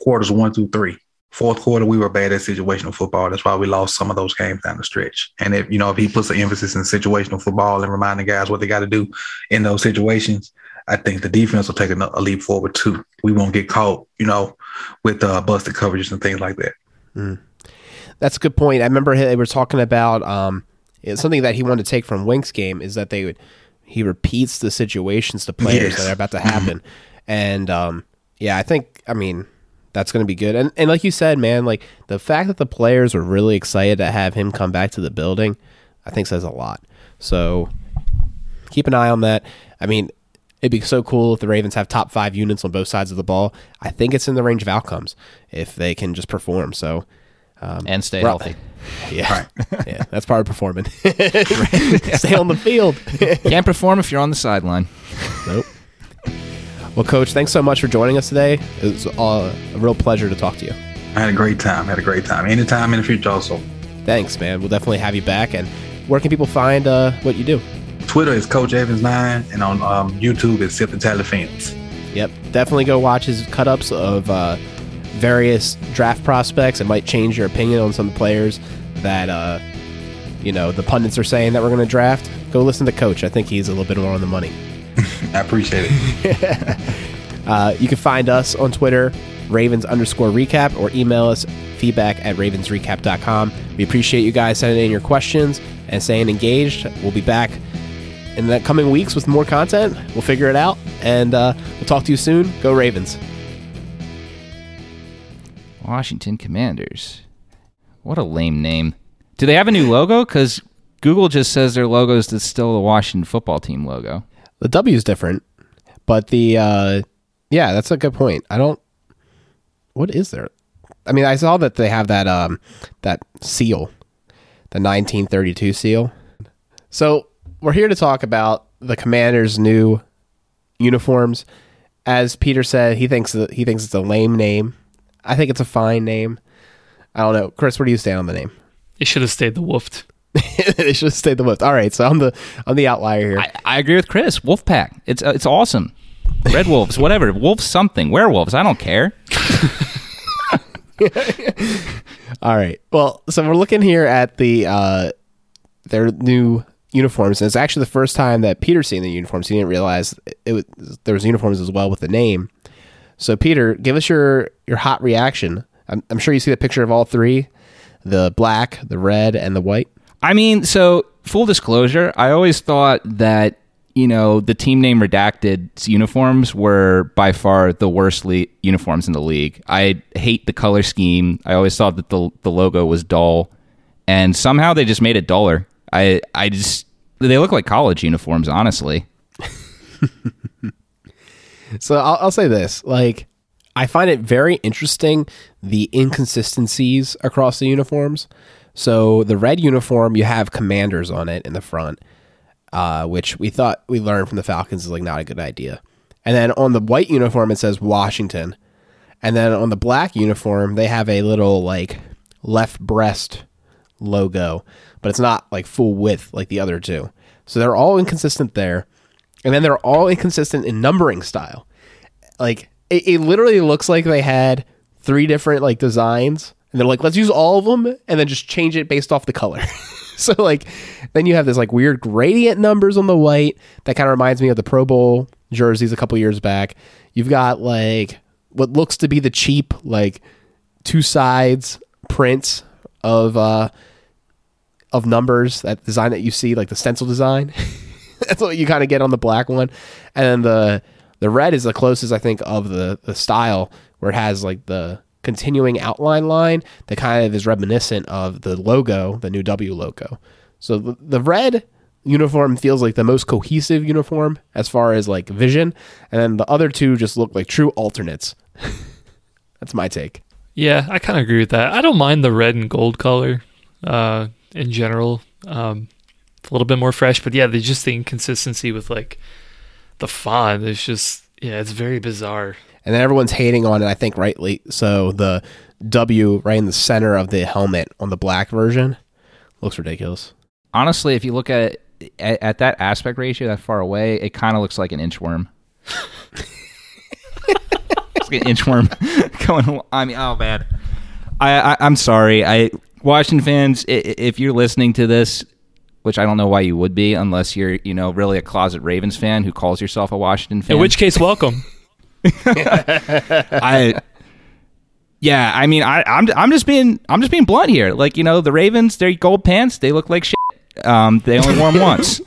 Speaker 2: quarters one through three. Fourth quarter, we were bad at situational football. That's why we lost some of those games down the stretch. And if you know if he puts the emphasis in situational football and reminding guys what they got to do in those situations, I think the defense will take a, a, leap forward too. We won't get caught, you know, with uh, busted coverages and things like that. Mm.
Speaker 1: That's a good point. I remember they were talking about um, something that he wanted to take from Wink's game is that they would he repeats the situations to players yes. that are about to happen, and um, yeah, I think I mean that's going to be good. And and like you said, man, like the fact that the players were really excited to have him come back to the building, I think says a lot. So keep an eye on that. I mean, it'd be so cool if the Ravens have top five units on both sides of the ball. I think it's in the range of outcomes if they can just perform. So
Speaker 3: um, and stay healthy.
Speaker 1: Yeah, right. yeah, that's part of performing. stay on the field.
Speaker 3: Can't perform if you're on the sideline.
Speaker 1: Nope. Well, Coach, thanks so much for joining us today. It was a real pleasure to talk to you.
Speaker 2: I had a great time. I had a great time. Anytime in the future, also.
Speaker 1: Thanks, man. We'll definitely have you back. And where can people find uh, what you do?
Speaker 2: Twitter is Coach Evans Nine, and on um, YouTube it's Sip the Tally Films.
Speaker 1: Yep, definitely go watch his cut ups of uh, various draft prospects. It might change your opinion on some players that uh, you know the pundits are saying that we're going to draft. Go listen to Coach. I think he's a little bit more on the money.
Speaker 2: I appreciate it.
Speaker 1: uh, you can find us on Twitter, Ravens underscore recap, or email us feedback at ravensrecap.com. We appreciate you guys sending in your questions and staying engaged. We'll be back in the coming weeks with more content. We'll figure it out, and uh, we'll talk to you soon. Go Ravens.
Speaker 3: Washington Commanders. What a lame name. Do they have a new logo? Because Google just says their logo is still the Washington football team logo.
Speaker 1: The W is different, but the uh, yeah, that's a good point. I don't. What is there? I mean, I saw that they have that um that seal, the 1932 seal. So we're here to talk about the Commanders' new uniforms. As Peter said, he thinks that he thinks it's a lame name. I think it's a fine name. I don't know, Chris. Where do you stand on the name?
Speaker 4: It should have stayed the Wolfed.
Speaker 1: it should have stayed the Wolf. All right, so I'm the I'm the outlier here.
Speaker 3: I, I agree with Chris. Wolfpack. It's uh, it's awesome. Red wolves, whatever. Wolves something. Werewolves. I don't care.
Speaker 1: All right. Well, so we're looking here at the uh, their new uniforms, and it's actually the first time that Peter's seen the uniforms. He didn't realize it was, there was uniforms as well with the name. So, Peter, give us your your hot reaction. I'm, I'm sure you see the picture of all three: the black, the red, and the white.
Speaker 3: I mean, so full disclosure, I always thought that you know the team name redacted uniforms were by far the worst le- uniforms in the league. I hate the color scheme. I always thought that the the logo was dull, and somehow they just made it duller. I I just they look like college uniforms, honestly.
Speaker 1: So I'll, I'll say this: like, I find it very interesting the inconsistencies across the uniforms. So the red uniform, you have commanders on it in the front, uh, which we thought we learned from the Falcons is like not a good idea. And then on the white uniform, it says Washington. And then on the black uniform, they have a little like left breast logo, but it's not like full width like the other two. So they're all inconsistent there. And then they're all inconsistent in numbering style. Like it, it literally looks like they had three different like designs and they're like, let's use all of them and then just change it based off the color. so like then you have this like weird gradient numbers on the white that kind of reminds me of the Pro Bowl jerseys a couple years back. You've got like what looks to be the cheap like two sides prints of uh of numbers that design that you see like the stencil design. That's what you kind of get on the black one, and then the the red is the closest I think of the the style where it has like the continuing outline line that kind of is reminiscent of the logo, the new W logo. So the, the red uniform feels like the most cohesive uniform as far as like vision, and then the other two just look like true alternates. That's my take.
Speaker 4: Yeah, I kind of agree with that. I don't mind the red and gold color uh, in general. Um, it's a little bit more fresh, but yeah, they just the inconsistency with like the font is just yeah, it's very bizarre.
Speaker 1: And then everyone's hating on it. I think rightly. So the W right in the center of the helmet on the black version looks ridiculous.
Speaker 3: Honestly, if you look at it at, at that aspect ratio that far away, it kind of looks like an inchworm. it's like an inchworm going. I mean, oh man, I, I I'm sorry. I Washington fans, i- i- if you're listening to this, which I don't know why you would be, unless you're you know really a closet Ravens fan who calls yourself a Washington fan.
Speaker 4: In which case, welcome.
Speaker 3: I yeah, I mean, I, I'm I'm just being I'm just being blunt here. Like you know, the Ravens, their gold pants, they look like shit. Um, they only wore them once.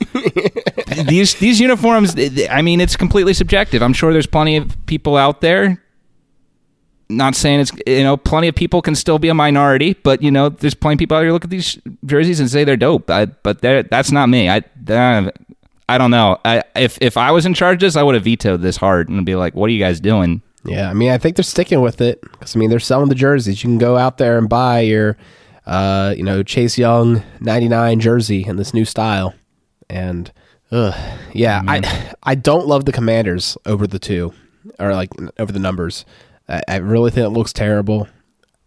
Speaker 3: these these uniforms, I mean, it's completely subjective. I'm sure there's plenty of people out there. Not saying it's you know, plenty of people can still be a minority, but you know, there's plenty of people out there look at these jerseys and say they're dope. I, but that's not me. I uh, I don't know. I, if if I was in charge of this, I would have vetoed this hard and be like, "What are you guys doing?"
Speaker 1: Yeah, I mean, I think they're sticking with it because I mean they're selling the jerseys. You can go out there and buy your, uh, you know, Chase Young '99 jersey in this new style, and, ugh, yeah, I I don't love the Commanders over the two, or like over the numbers. I, I really think it looks terrible.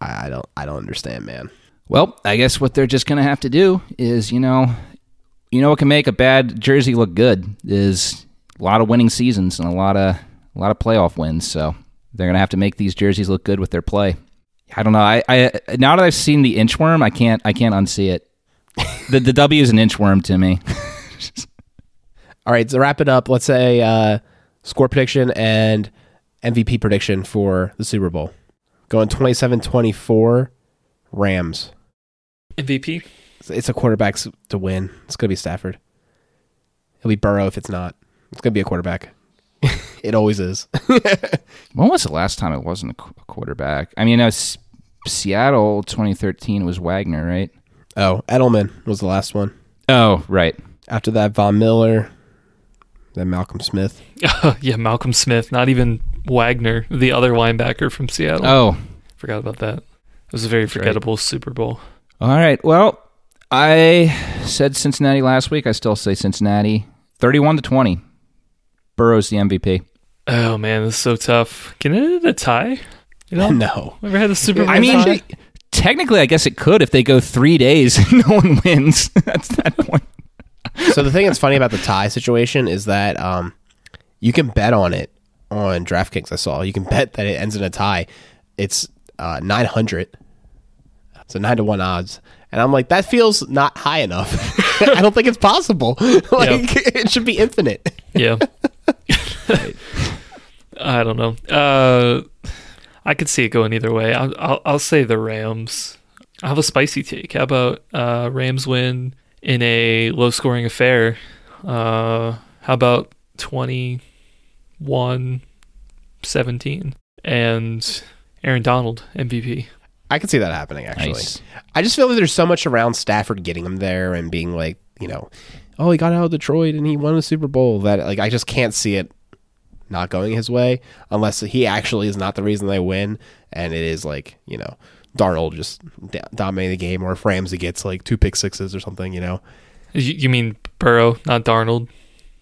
Speaker 1: I, I don't I don't understand, man.
Speaker 3: Well, I guess what they're just going to have to do is, you know, you know what can make a bad jersey look good is a lot of winning seasons and a lot of a lot of playoff wins. So they're going to have to make these jerseys look good with their play. I don't know. I, I now that I've seen the inchworm, I can't I can't unsee it. the the W is an inchworm to me.
Speaker 1: All right, to wrap it up, let's say uh, score prediction and MVP prediction for the Super Bowl. Going 27-24 Rams.
Speaker 4: MVP.
Speaker 1: It's- It's a quarterback to win. It's going to be Stafford. It'll be Burrow if it's not. It's going to be a quarterback. it always is.
Speaker 3: when was the last time it wasn't a quarterback? I mean, it was Seattle 2013 was Wagner, right?
Speaker 1: oh, Edelman was the last one.
Speaker 3: Oh, right.
Speaker 1: After that, Von Miller, then Malcolm Smith.
Speaker 4: yeah, Malcolm Smith, not even Wagner, the other linebacker from Seattle.
Speaker 3: Oh,
Speaker 4: Forgot about that. It was a very forgettable Super Bowl.
Speaker 3: All right. Well, I said Cincinnati last week. I still say Cincinnati. 31 to 20. Burrow's the MVP.
Speaker 4: Oh man, this is so tough. Can it end a tie? You know,
Speaker 1: no.
Speaker 4: ever had a Super Bowl
Speaker 3: I mean,
Speaker 4: tie?
Speaker 3: technically, I guess it could if they go three days and no one wins. That's that point.
Speaker 1: so the thing that's funny about the tie situation is that um, you can bet on it on DraftKings. I saw you can bet that it ends in a tie. It's uh, nine hundred, so nine to one odds, and I'm like, that feels not high enough. I don't think it's possible. like it should be infinite.
Speaker 4: Yeah. I don't know. Uh, I could see it going either way. I'll, I'll, I'll say the Rams. I have a spicy take. How about uh, Rams win in a low scoring affair? Uh, how about 21 17 and Aaron Donald MVP?
Speaker 1: I could see that happening actually.
Speaker 3: Nice.
Speaker 1: I just feel that there's so much around Stafford getting him there and being like, you know, oh, he got out of Detroit and he won a Super Bowl that like I just can't see it not going his way unless he actually is not the reason they win and it is like, you know, Darnold just dominating the game or if Ramsey gets like two pick sixes or something, you know.
Speaker 4: You, you mean Burrow, not Darnold,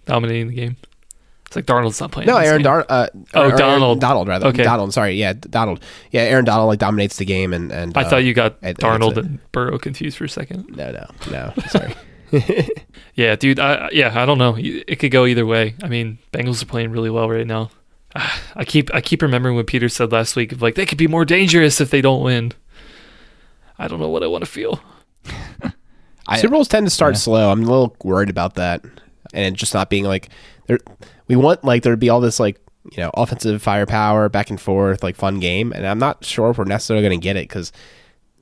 Speaker 4: dominating the game? It's like Darnold's not playing.
Speaker 1: No, Aaron
Speaker 4: game.
Speaker 1: Dar- uh,
Speaker 4: Oh,
Speaker 1: or- or Aaron
Speaker 4: Donald.
Speaker 1: Donald rather.
Speaker 4: Okay.
Speaker 1: Donald, sorry. Yeah, Donald. Yeah, Aaron Donald like dominates the game and and
Speaker 4: I
Speaker 1: uh,
Speaker 4: thought you got
Speaker 1: I- I
Speaker 4: Darnold and Burrow confused for a second.
Speaker 1: No, no. No. Sorry.
Speaker 4: Yeah, dude. I yeah, I don't know. It could go either way. I mean, Bengals are playing really well right now. I keep I keep remembering what Peter said last week of like they could be more dangerous if they don't win. I don't know what I want to feel.
Speaker 3: I-
Speaker 1: Super Bowls tend to start
Speaker 3: yeah.
Speaker 1: slow. I'm a little worried about that, and it just not being like there. We want like there to be all this like you know offensive firepower, back and forth, like fun game, and I'm not sure if we're necessarily going to get it because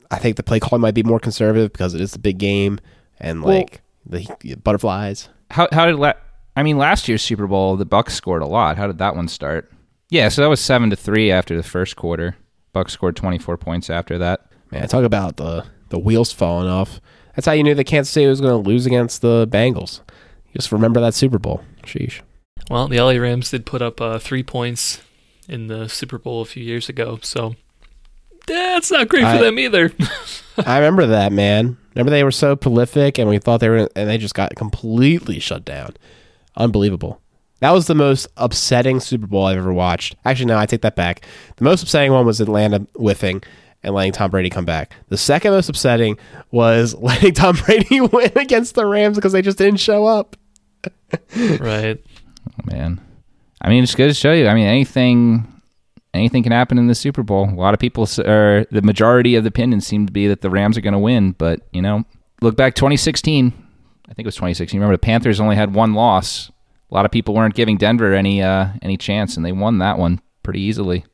Speaker 1: I think the play calling might be more conservative because it is the big game and
Speaker 3: Well-
Speaker 1: like the, the butterflies.
Speaker 3: How how did la- I mean last year's Super Bowl the Bucs scored a lot. How did that one start? Yeah, so that was seven to three after the first quarter. Bucs scored twenty four points after that.
Speaker 1: Man, talk about the the wheels falling off. That's how you knew that Kansas City was going to lose against the Bengals. Just remember that Super Bowl. Sheesh.
Speaker 4: Well, the LA Rams did put up uh, three points in the Super Bowl a few years ago, so that's not great for
Speaker 1: I-
Speaker 4: them either.
Speaker 1: I remember that, man. Remember they were so prolific, and we thought they were, and they just got completely shut down. Unbelievable. That was the most upsetting Super Bowl I've ever watched. Actually, no, I take that back. The most upsetting one was Atlanta whiffing and letting Tom Brady come back. The second most upsetting was letting Tom Brady win against the Rams because they just didn't show up.
Speaker 4: right.
Speaker 3: Man. I mean, it's good to show you. I mean, anything anything can happen in the Super Bowl. A lot of people, or the majority of the opinions seem to be that the Rams are going to win. But you know, look back 2016. I think it was 2016. Remember, the Panthers only had one loss. A lot of people weren't giving Denver any uh, any chance, and they won that one pretty easily.